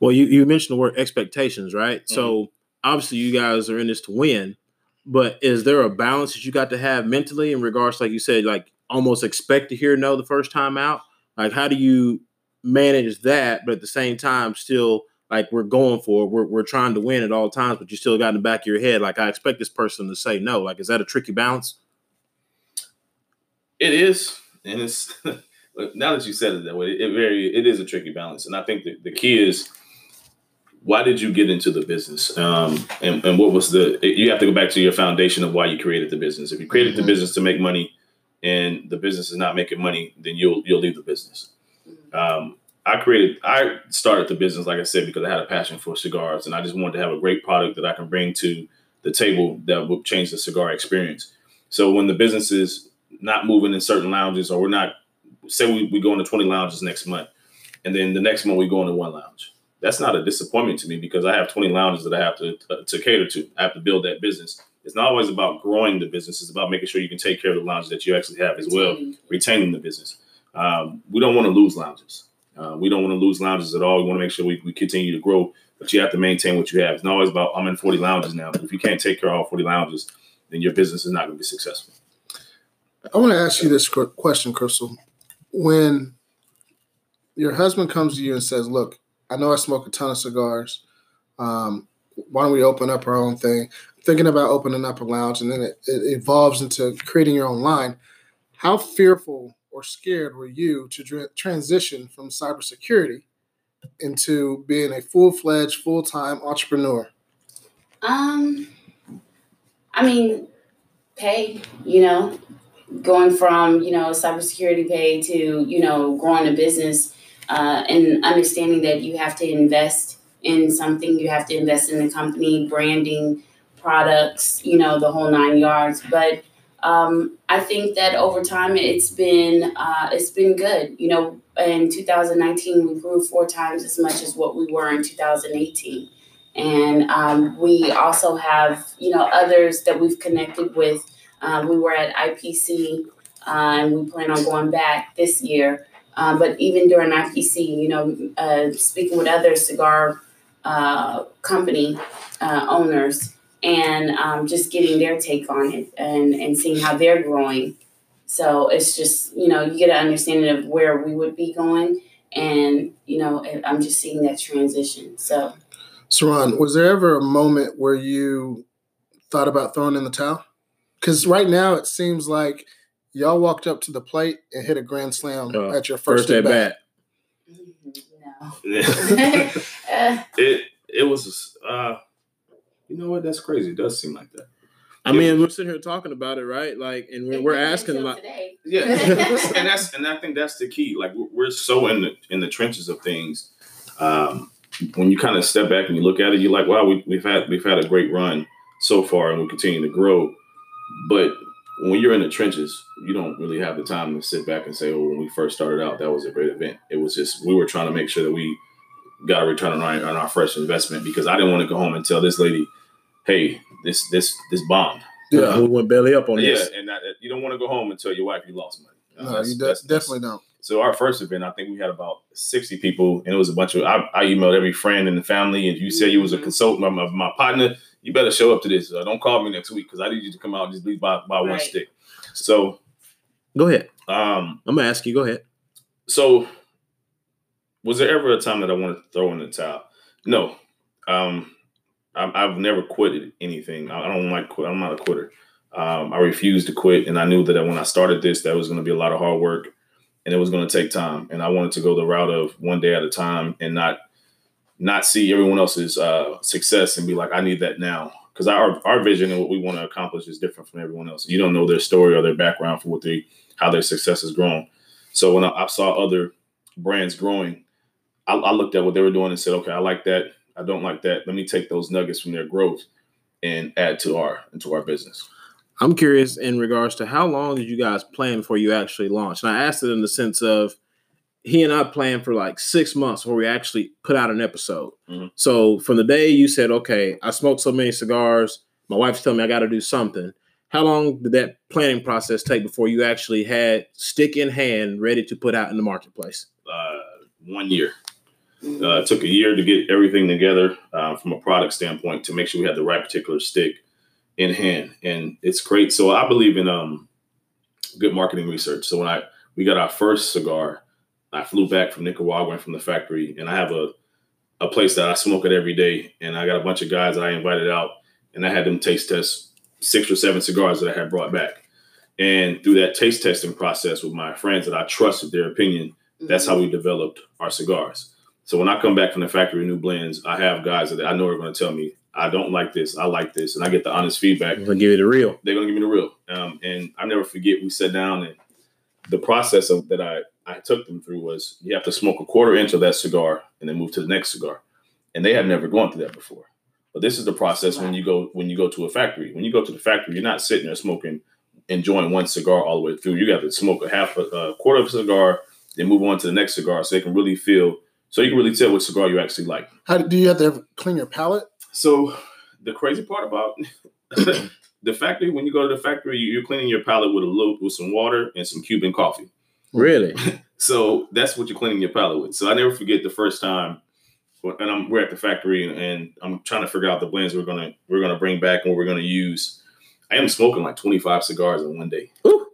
Well, you, you mentioned the word expectations, right? Mm-hmm. So obviously you guys are in this to win, but is there a balance that you got to have mentally in regards, like you said, like almost expect to hear no the first time out? Like how do you manage that, but at the same time still like we're going for it, we're we're trying to win at all times, but you still got in the back of your head, like I expect this person to say no. Like is that a tricky balance? It is, and it's now that you said it that way, it very it is a tricky balance, and I think that the key is why did you get into the business, um, and and what was the you have to go back to your foundation of why you created the business. If you created Mhm. the business to make money, and the business is not making money, then you'll you'll leave the business. Um, I created, I started the business, like I said, because I had a passion for cigars, and I just wanted to have a great product that I can bring to the table that would change the cigar experience. So when the business is not moving in certain lounges, or we're not, say we, we go into 20 lounges next month, and then the next month we go into one lounge. That's not a disappointment to me because I have 20 lounges that I have to uh, to cater to. I have to build that business. It's not always about growing the business. It's about making sure you can take care of the lounges that you actually have as well Retaining. retaining the business. Um, we don't want to lose lounges. Uh, we don't want to lose lounges at all. We want to make sure we, we continue to grow, but you have to maintain what you have. It's not always about I'm in 40 lounges now. But if you can't take care of all 40 lounges, then your business is not going to be successful. I want to ask you this question, Crystal. When your husband comes to you and says, "Look, I know I smoke a ton of cigars. Um, why don't we open up our own thing? Thinking about opening up a lounge, and then it, it evolves into creating your own line. How fearful or scared were you to transition from cybersecurity into being a full fledged, full time entrepreneur? Um, I mean, pay, you know, going from, you know, cybersecurity pay to, you know, growing a business uh, and understanding that you have to invest in something, you have to invest in the company, branding, products, you know, the whole nine yards. But um, I think that over time it's been uh, it's been good. You know, in 2019 we grew four times as much as what we were in 2018, and um, we also have you know others that we've connected with. Uh, we were at IPC, uh, and we plan on going back this year. Uh, but even during IPC, you know, uh, speaking with other cigar uh, company uh, owners and um, just getting their take on it and, and seeing how they're growing. So it's just, you know, you get an understanding of where we would be going. And, you know, I'm just seeing that transition. So, Cerrone, was there ever a moment where you thought about throwing in the towel? Because right now it seems like y'all walked up to the plate and hit a grand slam uh, at your first, first at bat. No. uh, it it was uh you know what? That's crazy. It does seem like that. I mean, we're sitting here talking about it, right? Like, and we're, we're asking, like, yeah, and that's and I think that's the key. Like, we're so in the in the trenches of things. Um, when you kind of step back and you look at it, you're like, wow, we, we've had we've had a great run so far, and we continue to grow. But when you're in the trenches, you don't really have the time to sit back and say, "Oh, when we first started out, that was a great event." It was just we were trying to make sure that we got a return on our, on our fresh investment because I didn't want to go home and tell this lady, "Hey, this this this bombed." Yeah, we went belly up on yeah, this. Yeah, and that, you don't want to go home and tell your wife you lost money. Uh, no, you de- definitely don't. So our first event, I think we had about sixty people, and it was a bunch of. I, I emailed every friend in the family, and you said you was a mm-hmm. consultant, my, my partner. You better show up to this. Uh, don't call me next week because I need you to come out and just leave by, by right. one stick. So, go ahead. Um, I'm gonna ask you. Go ahead. So was there ever a time that I wanted to throw in the towel? No. Um, I, have never quitted anything. I, don't like quit. I'm not a quitter. Um, I refused to quit, and I knew that when I started this, that was going to be a lot of hard work, and it was going to take time. And I wanted to go the route of one day at a time, and not not see everyone else's uh, success and be like, I need that now. Because our our vision and what we want to accomplish is different from everyone else. You don't know their story or their background for what they how their success has grown. So when I, I saw other brands growing I, I looked at what they were doing and said, okay, I like that. I don't like that. Let me take those nuggets from their growth and add to our into our business. I'm curious in regards to how long did you guys plan before you actually launched? And I asked it in the sense of he and I planned for like six months before we actually put out an episode. Mm-hmm. So from the day you said, okay, I smoked so many cigars, my wife's telling me I got to do something. How long did that planning process take before you actually had stick in hand ready to put out in the marketplace? Uh, one year. Uh, it took a year to get everything together uh, from a product standpoint to make sure we had the right particular stick in hand, and it's great. So I believe in um, good marketing research. So when I we got our first cigar, I flew back from Nicaragua and from the factory, and I have a a place that I smoke it every day, and I got a bunch of guys that I invited out, and I had them taste test six or seven cigars that I had brought back. And through that taste testing process with my friends that I trusted their opinion, mm-hmm. that's how we developed our cigars. So when I come back from the factory new blends, I have guys that I know are going to tell me I don't like this, I like this, and I get the honest feedback. They're going to give you the real. They're going to give me the real. Um, and I never forget we sat down and the process of that I I took them through was you have to smoke a quarter inch of that cigar and then move to the next cigar, and they had never gone through that before. But this is the process when you go when you go to a factory. When you go to the factory, you're not sitting there smoking, enjoying one cigar all the way through. You got to smoke a half a, a quarter of a cigar, then move on to the next cigar, so they can really feel so you can really tell what cigar you actually like. How do you have to clean your palate? So the crazy part about the factory, when you go to the factory, you're cleaning your palate with a little with some water and some Cuban coffee. Really? so that's what you're cleaning your palate with. So I never forget the first time, and I'm we're at the factory and, and I'm trying to figure out the blends we're gonna we're gonna bring back and what we're gonna use. I am smoking like 25 cigars in one day. Ooh.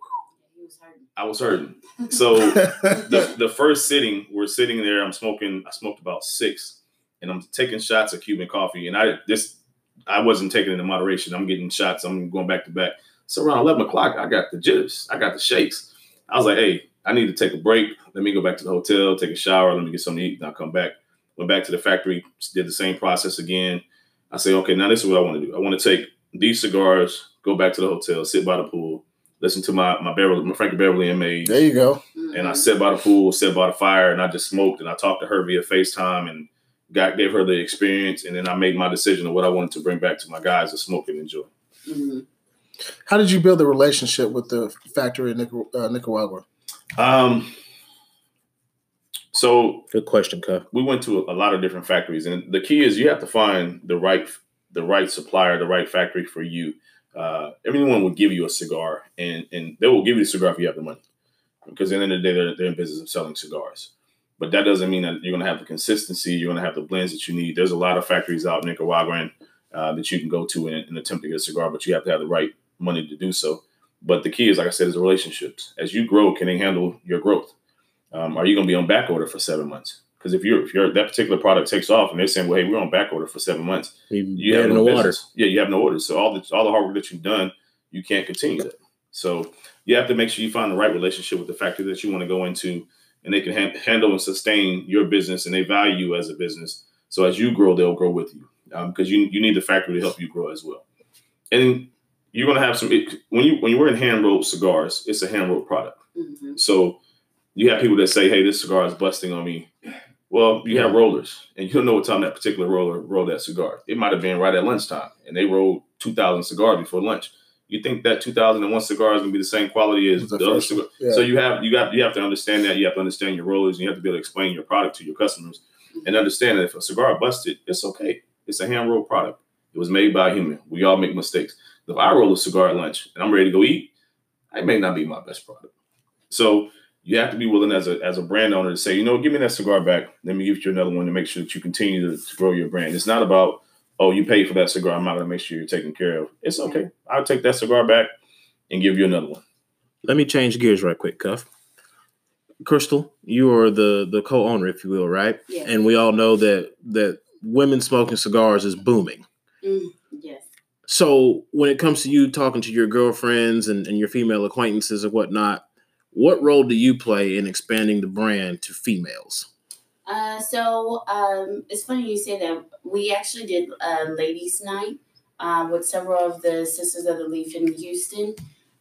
I was hurting. So the, the first sitting, we're sitting there. I'm smoking. I smoked about six, and I'm taking shots of Cuban coffee, and I this I wasn't taking it in moderation. I'm getting shots. I'm going back to back. So around 11 o'clock, I got the jitters. I got the shakes. I was like, hey, I need to take a break. Let me go back to the hotel, take a shower, let me get something to eat, and I'll come back. Went back to the factory, did the same process again. I say, okay, now this is what I want to do. I want to take these cigars, go back to the hotel, sit by the pool, listen to my my Beverly, my Frankie Beverly and Maze. There you go. Mm-hmm. And I sat by the pool, sat by the fire, and I just smoked and I talked to her via FaceTime and got gave her the experience. And then I made my decision of what I wanted to bring back to my guys to smoke and enjoy. hmm How did you build the relationship with the factory in Nicar- uh, Nicaragua? Um, so Good question, Cuff. we went to a lot of different factories, and the key is you have to find the right the right supplier, the right factory for you. Uh, everyone will give you a cigar, and and they will give you a cigar if you have the money, because at the end of the day, they're, they're in business of selling cigars. But that doesn't mean that you're going to have the consistency. You're going to have the blends that you need. There's a lot of factories out in Nicaragua uh, that you can go to and, and attempt to get a cigar, but you have to have the right money to do so. But the key is, like I said, is the relationships. As you grow, can they handle your growth? Um, are you going to be on back order for seven months? Because if you're if you're that particular product takes off and they're saying, well, hey, we're on back order for seven months, you You have no no water. Yeah, you have no orders. So all the all the hard work that you've done, you can't continue that. So you have to make sure you find the right relationship with the factory that you want to go into, and they can han- handle and sustain your business, and they value you as a business. So as you grow, they'll grow with you because you you need the factory to help you grow as well. And you're gonna have some it, when you when you're in hand rolled cigars, it's a hand rolled product. hmm So you have people that say, "Hey, this cigar is busting on me." Well, you have rollers, and you don't know what time that particular roller rolled that cigar. It might have been right at lunchtime, and they rolled two thousand cigars before lunch. You think that two thousand and one cigar is going to be the same quality as The the, other cigar? yeah. So you have you got you have to understand that. You have to understand your rollers, and you have to be able to explain your product to your customers, and understand that if a cigar busted, it's okay. It's a hand rolled product. It was made by a human. We all make mistakes. If I roll a cigar at lunch and I'm ready to go eat, it may not be my best product. So you have to be willing as a as a brand owner to say, you know, give me that cigar back. Let me give you another one to make sure that you continue to, to grow your brand. It's not about, oh, you paid for that cigar. I'm not gonna make sure you're taken care of. It's okay. I'll take that cigar back and give you another one. Let me change gears right quick, Cuff. Crystal, you are the the co-owner, if you will, right? Yeah. And we all know that that women smoking cigars is booming. mm Yes. So when it comes to you talking to your girlfriends and, and your female acquaintances and whatnot, what role do you play in expanding the brand to females? Uh, so um, it's funny you say that. We actually did a ladies' night uh, with several of the Sisters of the Leaf in Houston,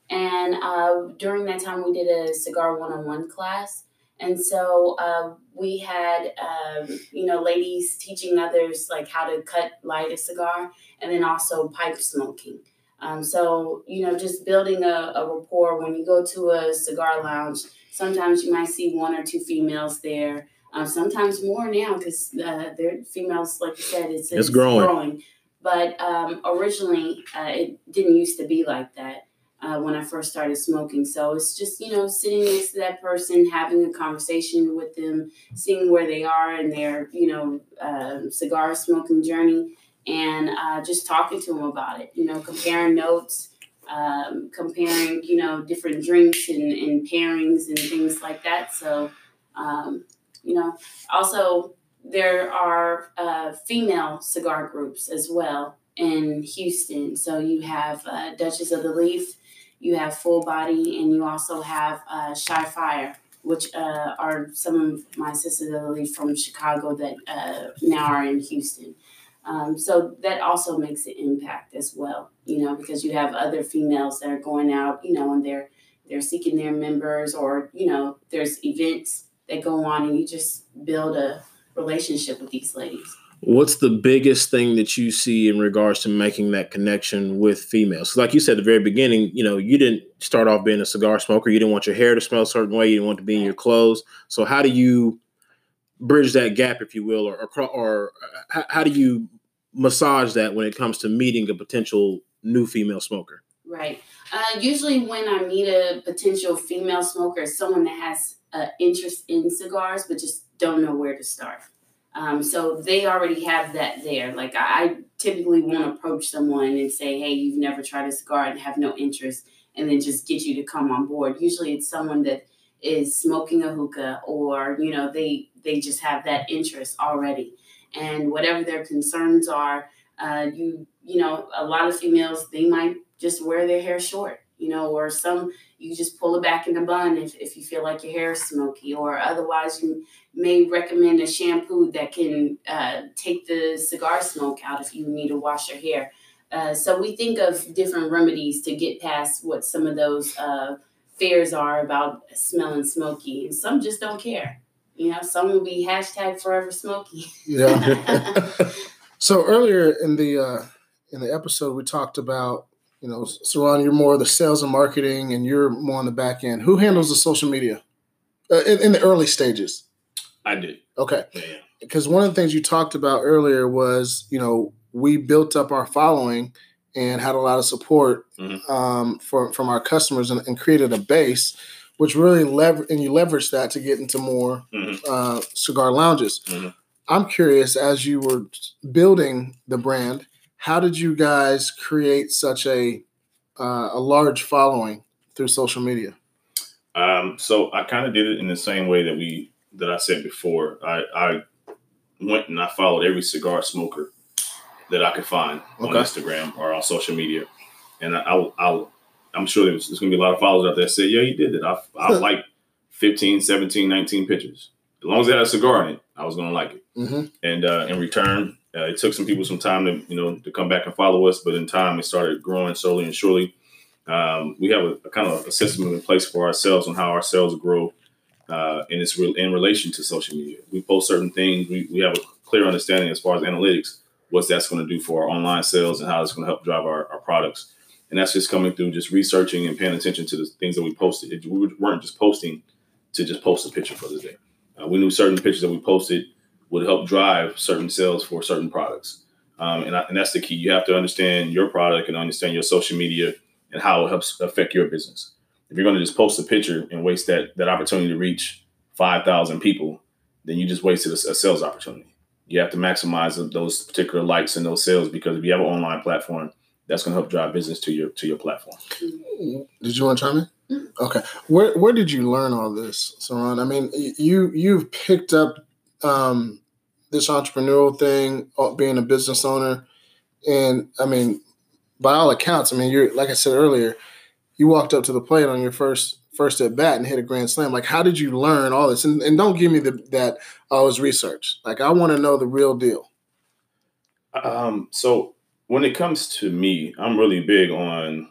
and uh, during that time we did a cigar one-on-one class. And so uh, we had, um, you know, ladies teaching others like how to cut, light a cigar, and then also pipe smoking. Um, so, you know, just building a, a rapport when you go to a cigar lounge. Sometimes you might see one or two females there. Um, sometimes more now because uh, they're females, like you said, it's, It's growing. But um, originally, uh, it didn't used to be like that uh, when I first started smoking. So it's just, you know, sitting next to that person, having a conversation with them, seeing where they are in their, you know, uh, cigar smoking journey, and uh, just talking to them about it, you know, comparing notes. Um, comparing, you know, different drinks and, and pairings and things like that. So, um, you know, also there are uh, female cigar groups as well in Houston. So you have uh, Duchess of the Leaf, you have Full Body, and you also have uh, Shy Fire, which uh, are some of my sisters that Leaf from Chicago that uh, now are in Houston. Um, so that also makes an impact as well, you know, because you have other females that are going out, you know, and they're they're seeking their members, or you know, there's events that go on, and you just build a relationship with these ladies. What's the biggest thing that you see in regards to making that connection with females? 'Cause like you said at the very beginning, you know, you didn't start off being a cigar smoker. You didn't want your hair to smell a certain way. You didn't want to be in your clothes. So how do you bridge that gap, if you will, or or, or uh, how, do you massage that when it comes to meeting a potential new female smoker? Right. Uh, usually, when I meet a potential female smoker, someone that has uh, interest in cigars but just don't know where to start. Um, so they already have that there. Like I, typically won't approach someone and say, "Hey, you've never tried a cigar and have no interest," and then just get you to come on board. Usually, it's someone that is smoking a hookah, or you know, they they just have that interest already. and whatever their concerns are. Uh, you you know, a lot of females they might just wear their hair short, you know, or some you just pull it back in the bun if, if you feel like your hair is smoky, or otherwise you may recommend a shampoo that can uh, take the cigar smoke out if you need to wash your hair. Uh, so we think of different remedies to get past what some of those uh, fears are about smelling smoky, and some just don't care. You know, some will be hashtag forever smoky. Yeah. so earlier in the uh, in the episode, we talked about you know, Cerrone, you're more the sales and marketing, and you're more on the back end. Who handles the social media uh, in, in, the early stages? I did. Okay. Because one of the things you talked about earlier was, you know, we built up our following and had a lot of support mm-hmm. um, for, from our customers and, and, created a base, which really lever and you leveraged that to get into more mm-hmm. uh, cigar lounges. Mm-hmm. I'm curious, as you were building the brand, how did you guys create such a uh, a large following through social media? Um, so I kind of did it in the same way that we that I said before. I, I went and I followed every cigar smoker that I could find okay. on Instagram or on social media, and I, I, am sure there's, there's going to be a lot of followers out there that say, "Yeah, you did it." I, I like 15, 17, 19 pictures. As long as they had a cigar in it, I was going to like it. Mm-hmm. And uh, in return, uh, it took some people some time to you know to come back and follow us, but in time it started growing slowly and surely. Um, we have a, a, kind of a system in place for ourselves on how our sales grow, uh, and it's in relation to social media. We post certain things. We, we have a clear understanding as far as analytics, what that's going to do for our online sales and how it's going to help drive our, our products. And that's just coming through just researching and paying attention to the things that we posted. It, we weren't just posting to just post a picture for the day. Uh, we knew certain pictures that we posted would help drive certain sales for certain products. Um, and, I, and that's the key. You have to understand your product and understand your social media and how it helps affect your business. If you're going to just post a picture and waste that that opportunity to reach 5,000 people, then you just wasted a, a, sales opportunity. You have to maximize those particular likes and those sales because if you have an online platform, that's going to help drive business to your to your platform. Did you want to chime in? Mm-hmm. Okay, where where did you learn all this, Cerrone? I mean, you you've picked up um, this entrepreneurial thing, uh, being a business owner, and I mean, by all accounts, I mean you're like I said earlier, you walked up to the plate on your first first at bat and hit a grand slam. Like, how did you learn all this? And, and don't give me the, that oh, was research. Like, I want to know the real deal. Um, so when it comes to me, I'm really big on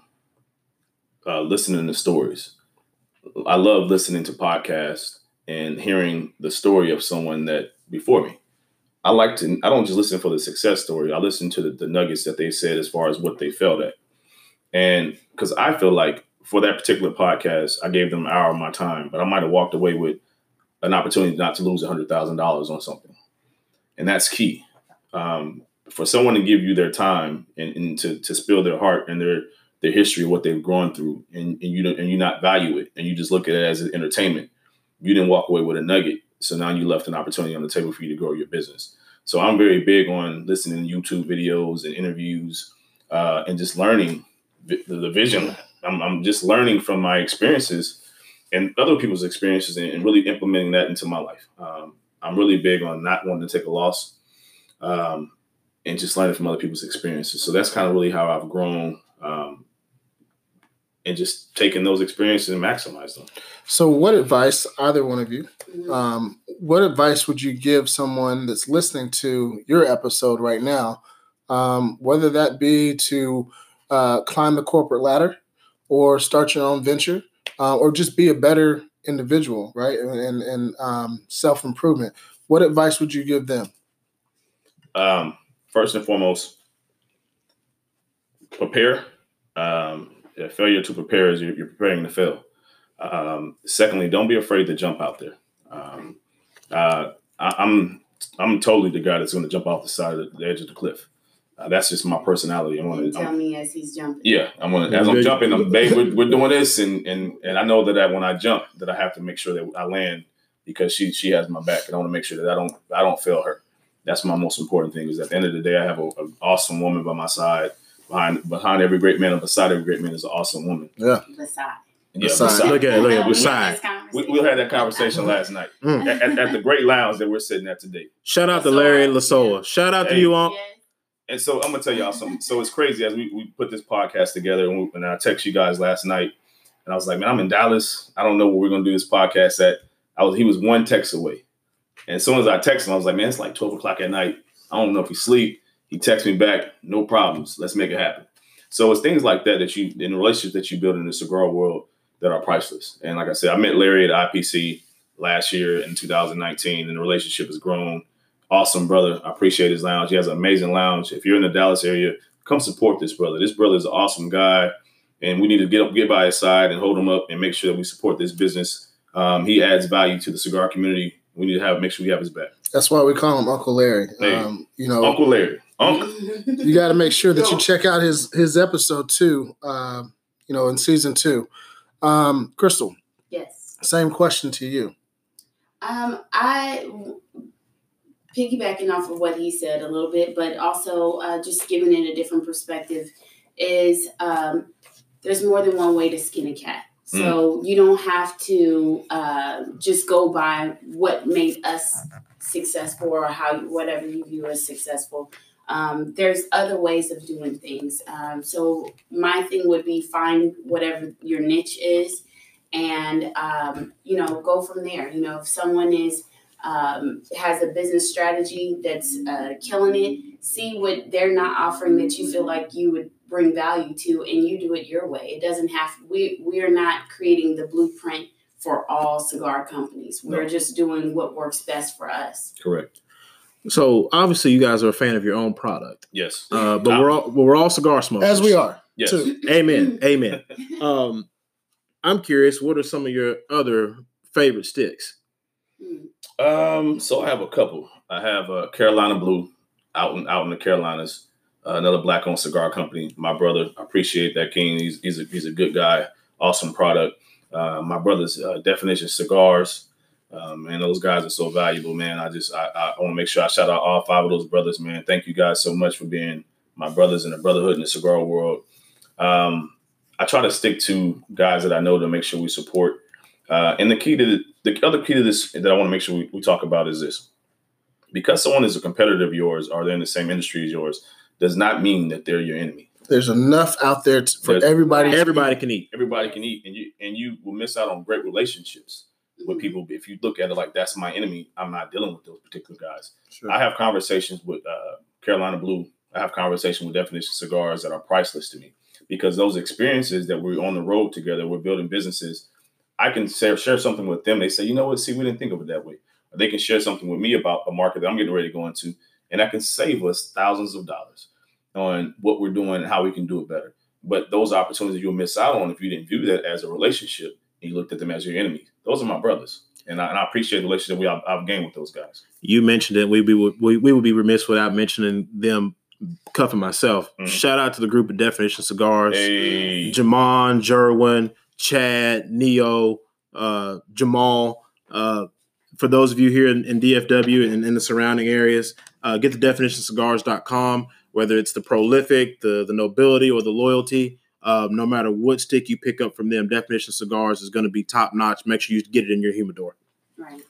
uh, listening to stories. I love listening to podcasts and hearing the story of someone that before me. I like to, I don't just listen for the success story. I listen to the, the nuggets that they said as far as what they felt at. And because I feel like for that particular podcast, I gave them an hour of my time, but I might have walked away with an opportunity not to lose $100,000 on something. And that's key. Um, for someone to give you their time and, and, to, to spill their heart and their, their history what they've gone through and, and you and you not value it and you just look at it as entertainment, you didn't walk away with a nugget so now you left an opportunity on the table for you to grow your business. So I'm very big on listening to YouTube videos and interviews uh, and just learning the, the vision. I'm, I'm, just learning from my experiences and other people's experiences and, and really implementing that into my life. Um, I'm really big on not wanting to take a loss um, and just learning from other people's experiences. So that's kind of really how I've grown and just taking those experiences and maximize them. So, what advice, either one of you, um, what advice would you give someone that's listening to your episode right now, um, whether that be to uh, climb the corporate ladder or start your own venture uh, or just be a better individual, right? And, and um, self improvement. What advice would you give them? Um, first and foremost, prepare. Um, failure to prepare is you're, you're preparing to fail. Um, secondly, don't be afraid to jump out there. Um, uh, I, am I'm, I'm totally the guy that's going to jump off the side of the edge of the cliff. Uh, that's just my personality. I'm gonna tell I'm, me as he's jumping. Yeah, I'm gonna as I'm jumping. I'm babe. We're, we're doing this, and and and I know that, that when I jump, that I have to make sure that I land because she she has my back, and I want to make sure that I don't I don't fail her. That's my most important thing. Is at the end of the day, I have an awesome woman by my side behind behind every great man, or beside every great man is an awesome woman. Yeah. Beside. Yeah, Beside. beside. Look at it, look at it, beside. We, we had that conversation last night Mm. at, at- at the great lounge that we're sitting at today. Shout out to Lasoa. Larry Lasoa. Shout out to you all. Yes. And so I'm gonna tell y'all something. So it's crazy as we, we put this podcast together, and, we, and I text you guys last night, and I was like, man, I'm in Dallas. I don't know where we're gonna do this podcast at. I was he was one text away, and as soon as I texted him, I was like, man, it's like 12 o'clock at night. I don't know if he's asleep. He texts me back, no problems. Let's make it happen. So it's things like that that you in the relationships that you build in the cigar world that are priceless. And like I said, I met Larry at IPC last year in 2019, and the relationship has grown. Awesome brother. I appreciate his lounge. He has an amazing lounge. If you're in the Dallas area, come support this brother. This brother is an awesome guy, and we need to get up, get by his side and hold him up and make sure that we support this business. Um, he adds value to the cigar community. We need to have make sure we have his back. That's why we call him Uncle Larry. Hey. Um, you know, Uncle Larry. Uncle. you got to make sure that you check out his his episode too. Uh, you know, in season two. Um, Crystal, yes. same question to you. Um, I piggybacking off of what he said a little bit, but also uh, just giving it a different perspective is um, there's more than one way to skin a cat. So you don't have to uh, just go by what made us successful or how you, whatever you view as successful. Um, there's other ways of doing things. Um, so my thing would be find whatever your niche is, and um, you know go from there. You know if someone is um, has a business strategy that's uh, killing it, see what they're not offering that you feel like you would bring value to, and you do it your way. It doesn't have we we are not creating the blueprint for all cigar companies. We're No. just doing what works best for us. Correct. So obviously, you guys are a fan of your own product, Yes. uh, but we're all but we're all cigar smokers. As we are. Yes. too. Amen. Amen. Um, I'm curious. What are some of your other favorite sticks? Um, so I have a couple. I have uh, Carolina Blue out in out in the Carolinas. Uh, another black owned cigar company. My brother, I appreciate that King. He's he's a, he's a good guy. Awesome product. Uh, my brother's uh, Definition Cigars. Um, man, those guys are so valuable, man. I just I, I want to make sure I shout out all five of those brothers, man. Thank you guys so much for being my brothers in the brotherhood in the cigar world. Um, I try to stick to guys that I know to make sure we support. Uh, and the key to the, the other key to this that I want to make sure we, we talk about is this: because someone is a competitor of yours or they're in the same industry as yours, does not mean that they're your enemy. There's enough out there t- for There's- everybody. Everybody can eat. Everybody can eat, and you and you will miss out on great relationships with people if you look at it like that's my enemy. I'm not dealing with those particular guys. Sure. I have conversations with uh, Carolina Blue. I have conversations with Definition Cigars that are priceless to me because those experiences that we're on the road together, we're building businesses. I can share, share something with them. They say, you know what? See, we didn't think of it that way. Or they can share something with me about a market that I'm getting ready to go into, and that can save us thousands of dollars on what we're doing and how we can do it better. But those opportunities you'll miss out on if you didn't view that as a relationship and you looked at them as your enemy. Those are my brothers, and I, and I appreciate the relationship we I've, I've gained with those guys. You mentioned it. We we would we, we would be remiss without mentioning them. Cuffing myself. Mhm. Shout out to the group of Definition Cigars. Hey, Jamon, Jerwin, Chad, Neo, uh, Jamal. Uh, for those of you here in, in DFW and in the surrounding areas, uh, get the definitionscigars.com, whether it's the prolific, the, the nobility, or the loyalty. Uh, no matter what stick you pick up from them, Definition Cigars is going to be top notch. Make sure you get it in your humidor. Right.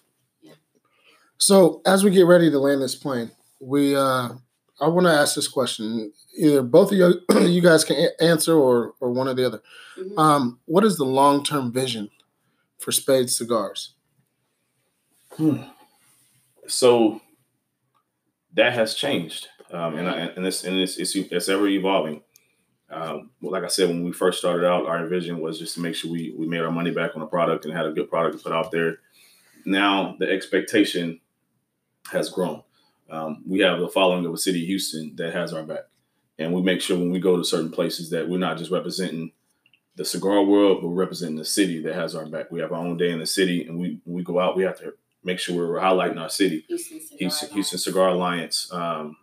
So as we get ready to land this plane, we uh, I want to ask this question. Either both of you, you guys can a- answer, or or one or the other. Mhm. Um, what is the long term vision for Spade Cigars? Hmm. so that has changed, um, and I, and this and it's, it's it's ever evolving. Um, well, like I said, when we first started out, our vision was just to make sure we we made our money back on the product and had a good product to put out there. Now the expectation has grown. Um, we have the following of a city of Houston that has our back, and we make sure when we go to certain places that we're not just representing the cigar world, but we're representing the city that has our back. We have our own day in the city, and we when we go out, we have to make sure we're highlighting our city. Houston Cigar Houston, Alliance. Houston Cigar Alliance. Um,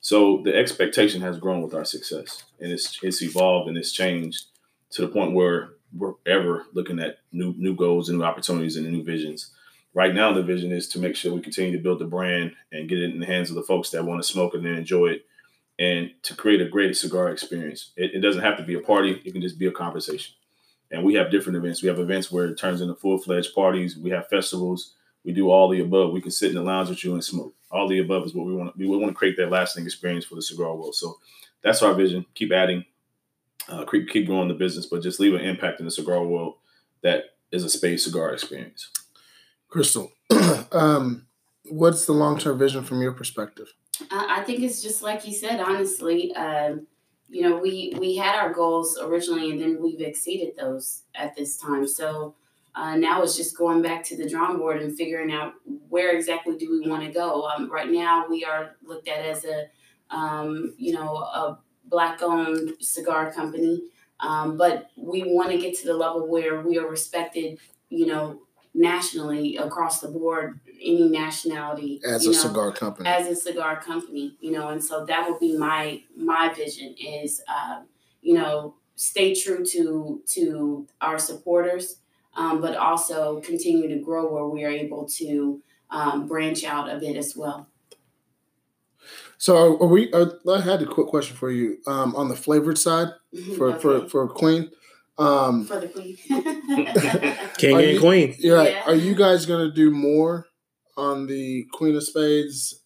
so the expectation has grown with our success, and it's it's evolved and it's changed to the point where we're ever looking at new new goals and new opportunities and new visions. Right now, the vision is to make sure we continue to build the brand and get it in the hands of the folks that want to smoke and enjoy it, and to create a great cigar experience. It, it doesn't have to be a party; it can just be a conversation. And we have different events. We have events where it turns into full fledged parties. We have festivals. We do all the above. We can sit in the lounge with you and smoke. All the above is what we want. We want to create that lasting experience for the cigar world. So that's our vision. Keep adding, uh, keep keep growing the business, but just leave an impact in the cigar world that is a Spade cigar experience. Crystal, um, what's the long term vision from your perspective? I I think it's just like you said. Honestly, um, you know, we we had our goals originally, and then we've exceeded those at this time. So uh, now it's just going back to the drawing board and figuring out where exactly do we want to go. Um, right now, we are looked at as a um, you know a black owned cigar company, um, but we want to get to the level where we are respected. You know, nationally across the board, any nationality As a know, cigar company. as a cigar company, you know, and so that would be my my vision is, uh, you know, stay true to to our supporters, um, but also continue to grow where we are able to um, branch out a bit as well. so are, are we? Are, I had a quick question for you um, on the flavored side for for Okay. for Queen. Um, for the queen. King and you- queen. yeah, right. Yeah. Are you guys gonna do more on the Queen of Spades?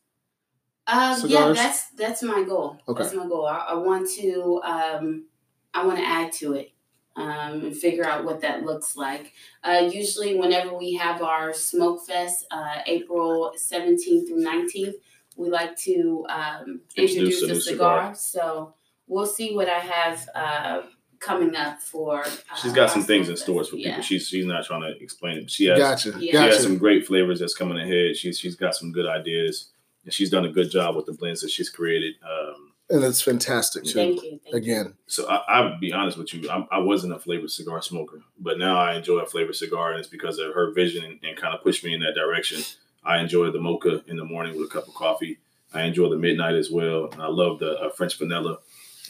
Um, yeah, that's that's my goal. Okay. That's my goal. I, I want to um, I want to add to it um, and figure out what that looks like. Uh, usually, whenever we have our smoke fest, uh, April seventeenth through nineteenth, we like to um, Introduce introduce a a cigar. cigar. So we'll see what I have uh, coming up for. Uh, She's got some things in stores for people. Yeah. She's she's not trying to explain it. She has Gotcha. Yeah. she Gotcha. has some great flavors that's coming ahead. She's she's got some good ideas. And she's done a good job with the blends that she's created. Um, and it's fantastic too. Thank you. Thank you. Again, so I, I'll be honest with you, I, I wasn't a flavored cigar smoker, but now I enjoy a flavored cigar, and it's because of her vision and, and kind of pushed me in that direction. I enjoy the mocha in the morning with a cup of coffee. I enjoy the midnight as well, and I love the uh, French vanilla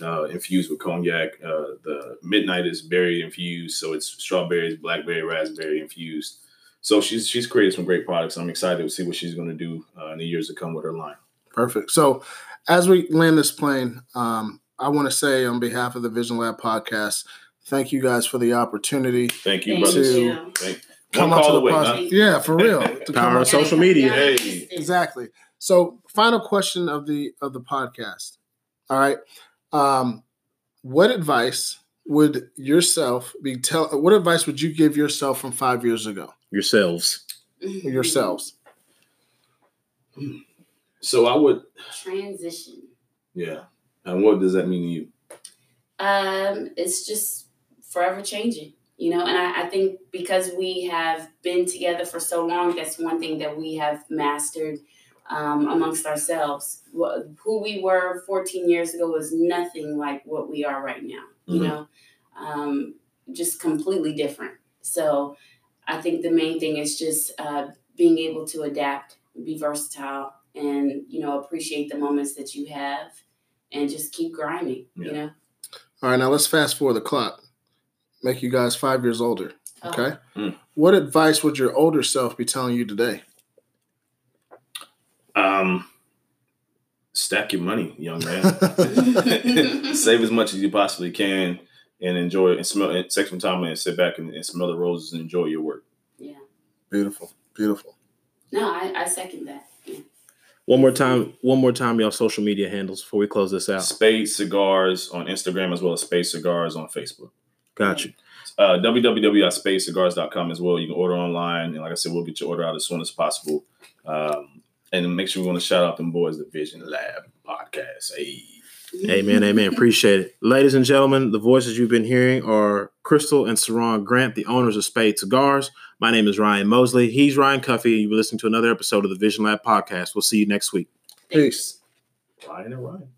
uh, infused with cognac. Uh, the midnight is berry infused, so it's strawberries, blackberry, raspberry infused. So she's she's created some great products. I'm excited to see what she's going to do uh, in the years to come with her line. perfect. So as we land this plane, um, I want to say on behalf of the Vision Lab podcast, thank you guys for the opportunity. Thank you, Thank brothers. you. Thank, Come one out to call the away. pod- huh? Yeah, for real. To come Power out- of social media. Hey. Exactly. So, final question of the of the podcast. All right. Um, what advice would yourself be tell? What advice would you give yourself from five years ago? Yourselves. Yourselves. So I would, Transition. yeah. And what does that mean to you? Um, it's just forever changing, you know. And I, I think because we have been together for so long, that's one thing that we have mastered um, amongst ourselves. What, who we were 14 years ago was nothing like what we are right now, you Mhm. know, um, just completely different. So I think the main thing is just uh, being able to adapt, be versatile, and, you know, appreciate the moments that you have and just keep grinding, you know. All right. Now let's fast forward the clock. Make you guys five years older. Oh. Okay. Mm. What advice would your older self be telling you today? Um, stack your money, young man. Save as much as you possibly can and enjoy it and smell and take some time and sit back and, and smell the roses and enjoy your work. Yeah. Beautiful. Beautiful. No, I, I second that. One more time. One more time, y'all social media handles before we close this out. Spade Cigars on Instagram as well as Spade Cigars on Facebook. Got you. Uh, www.spadecigars.com as well. You can order online. And like I said, we'll get your order out as soon as possible. Um, and make sure we want to shout out them boys, the Vision Lab podcast. Hey. Amen, amen. Appreciate it. Ladies and gentlemen, the voices you've been hearing are Crystal and Cerrone Grant, the owners of Spade Cigars. My name is Ryan Mosley. He's Ryan Cuffee, and you've been listening to another episode of the Vision Lab podcast. We'll see you next week. Peace. Ryan and Ryan.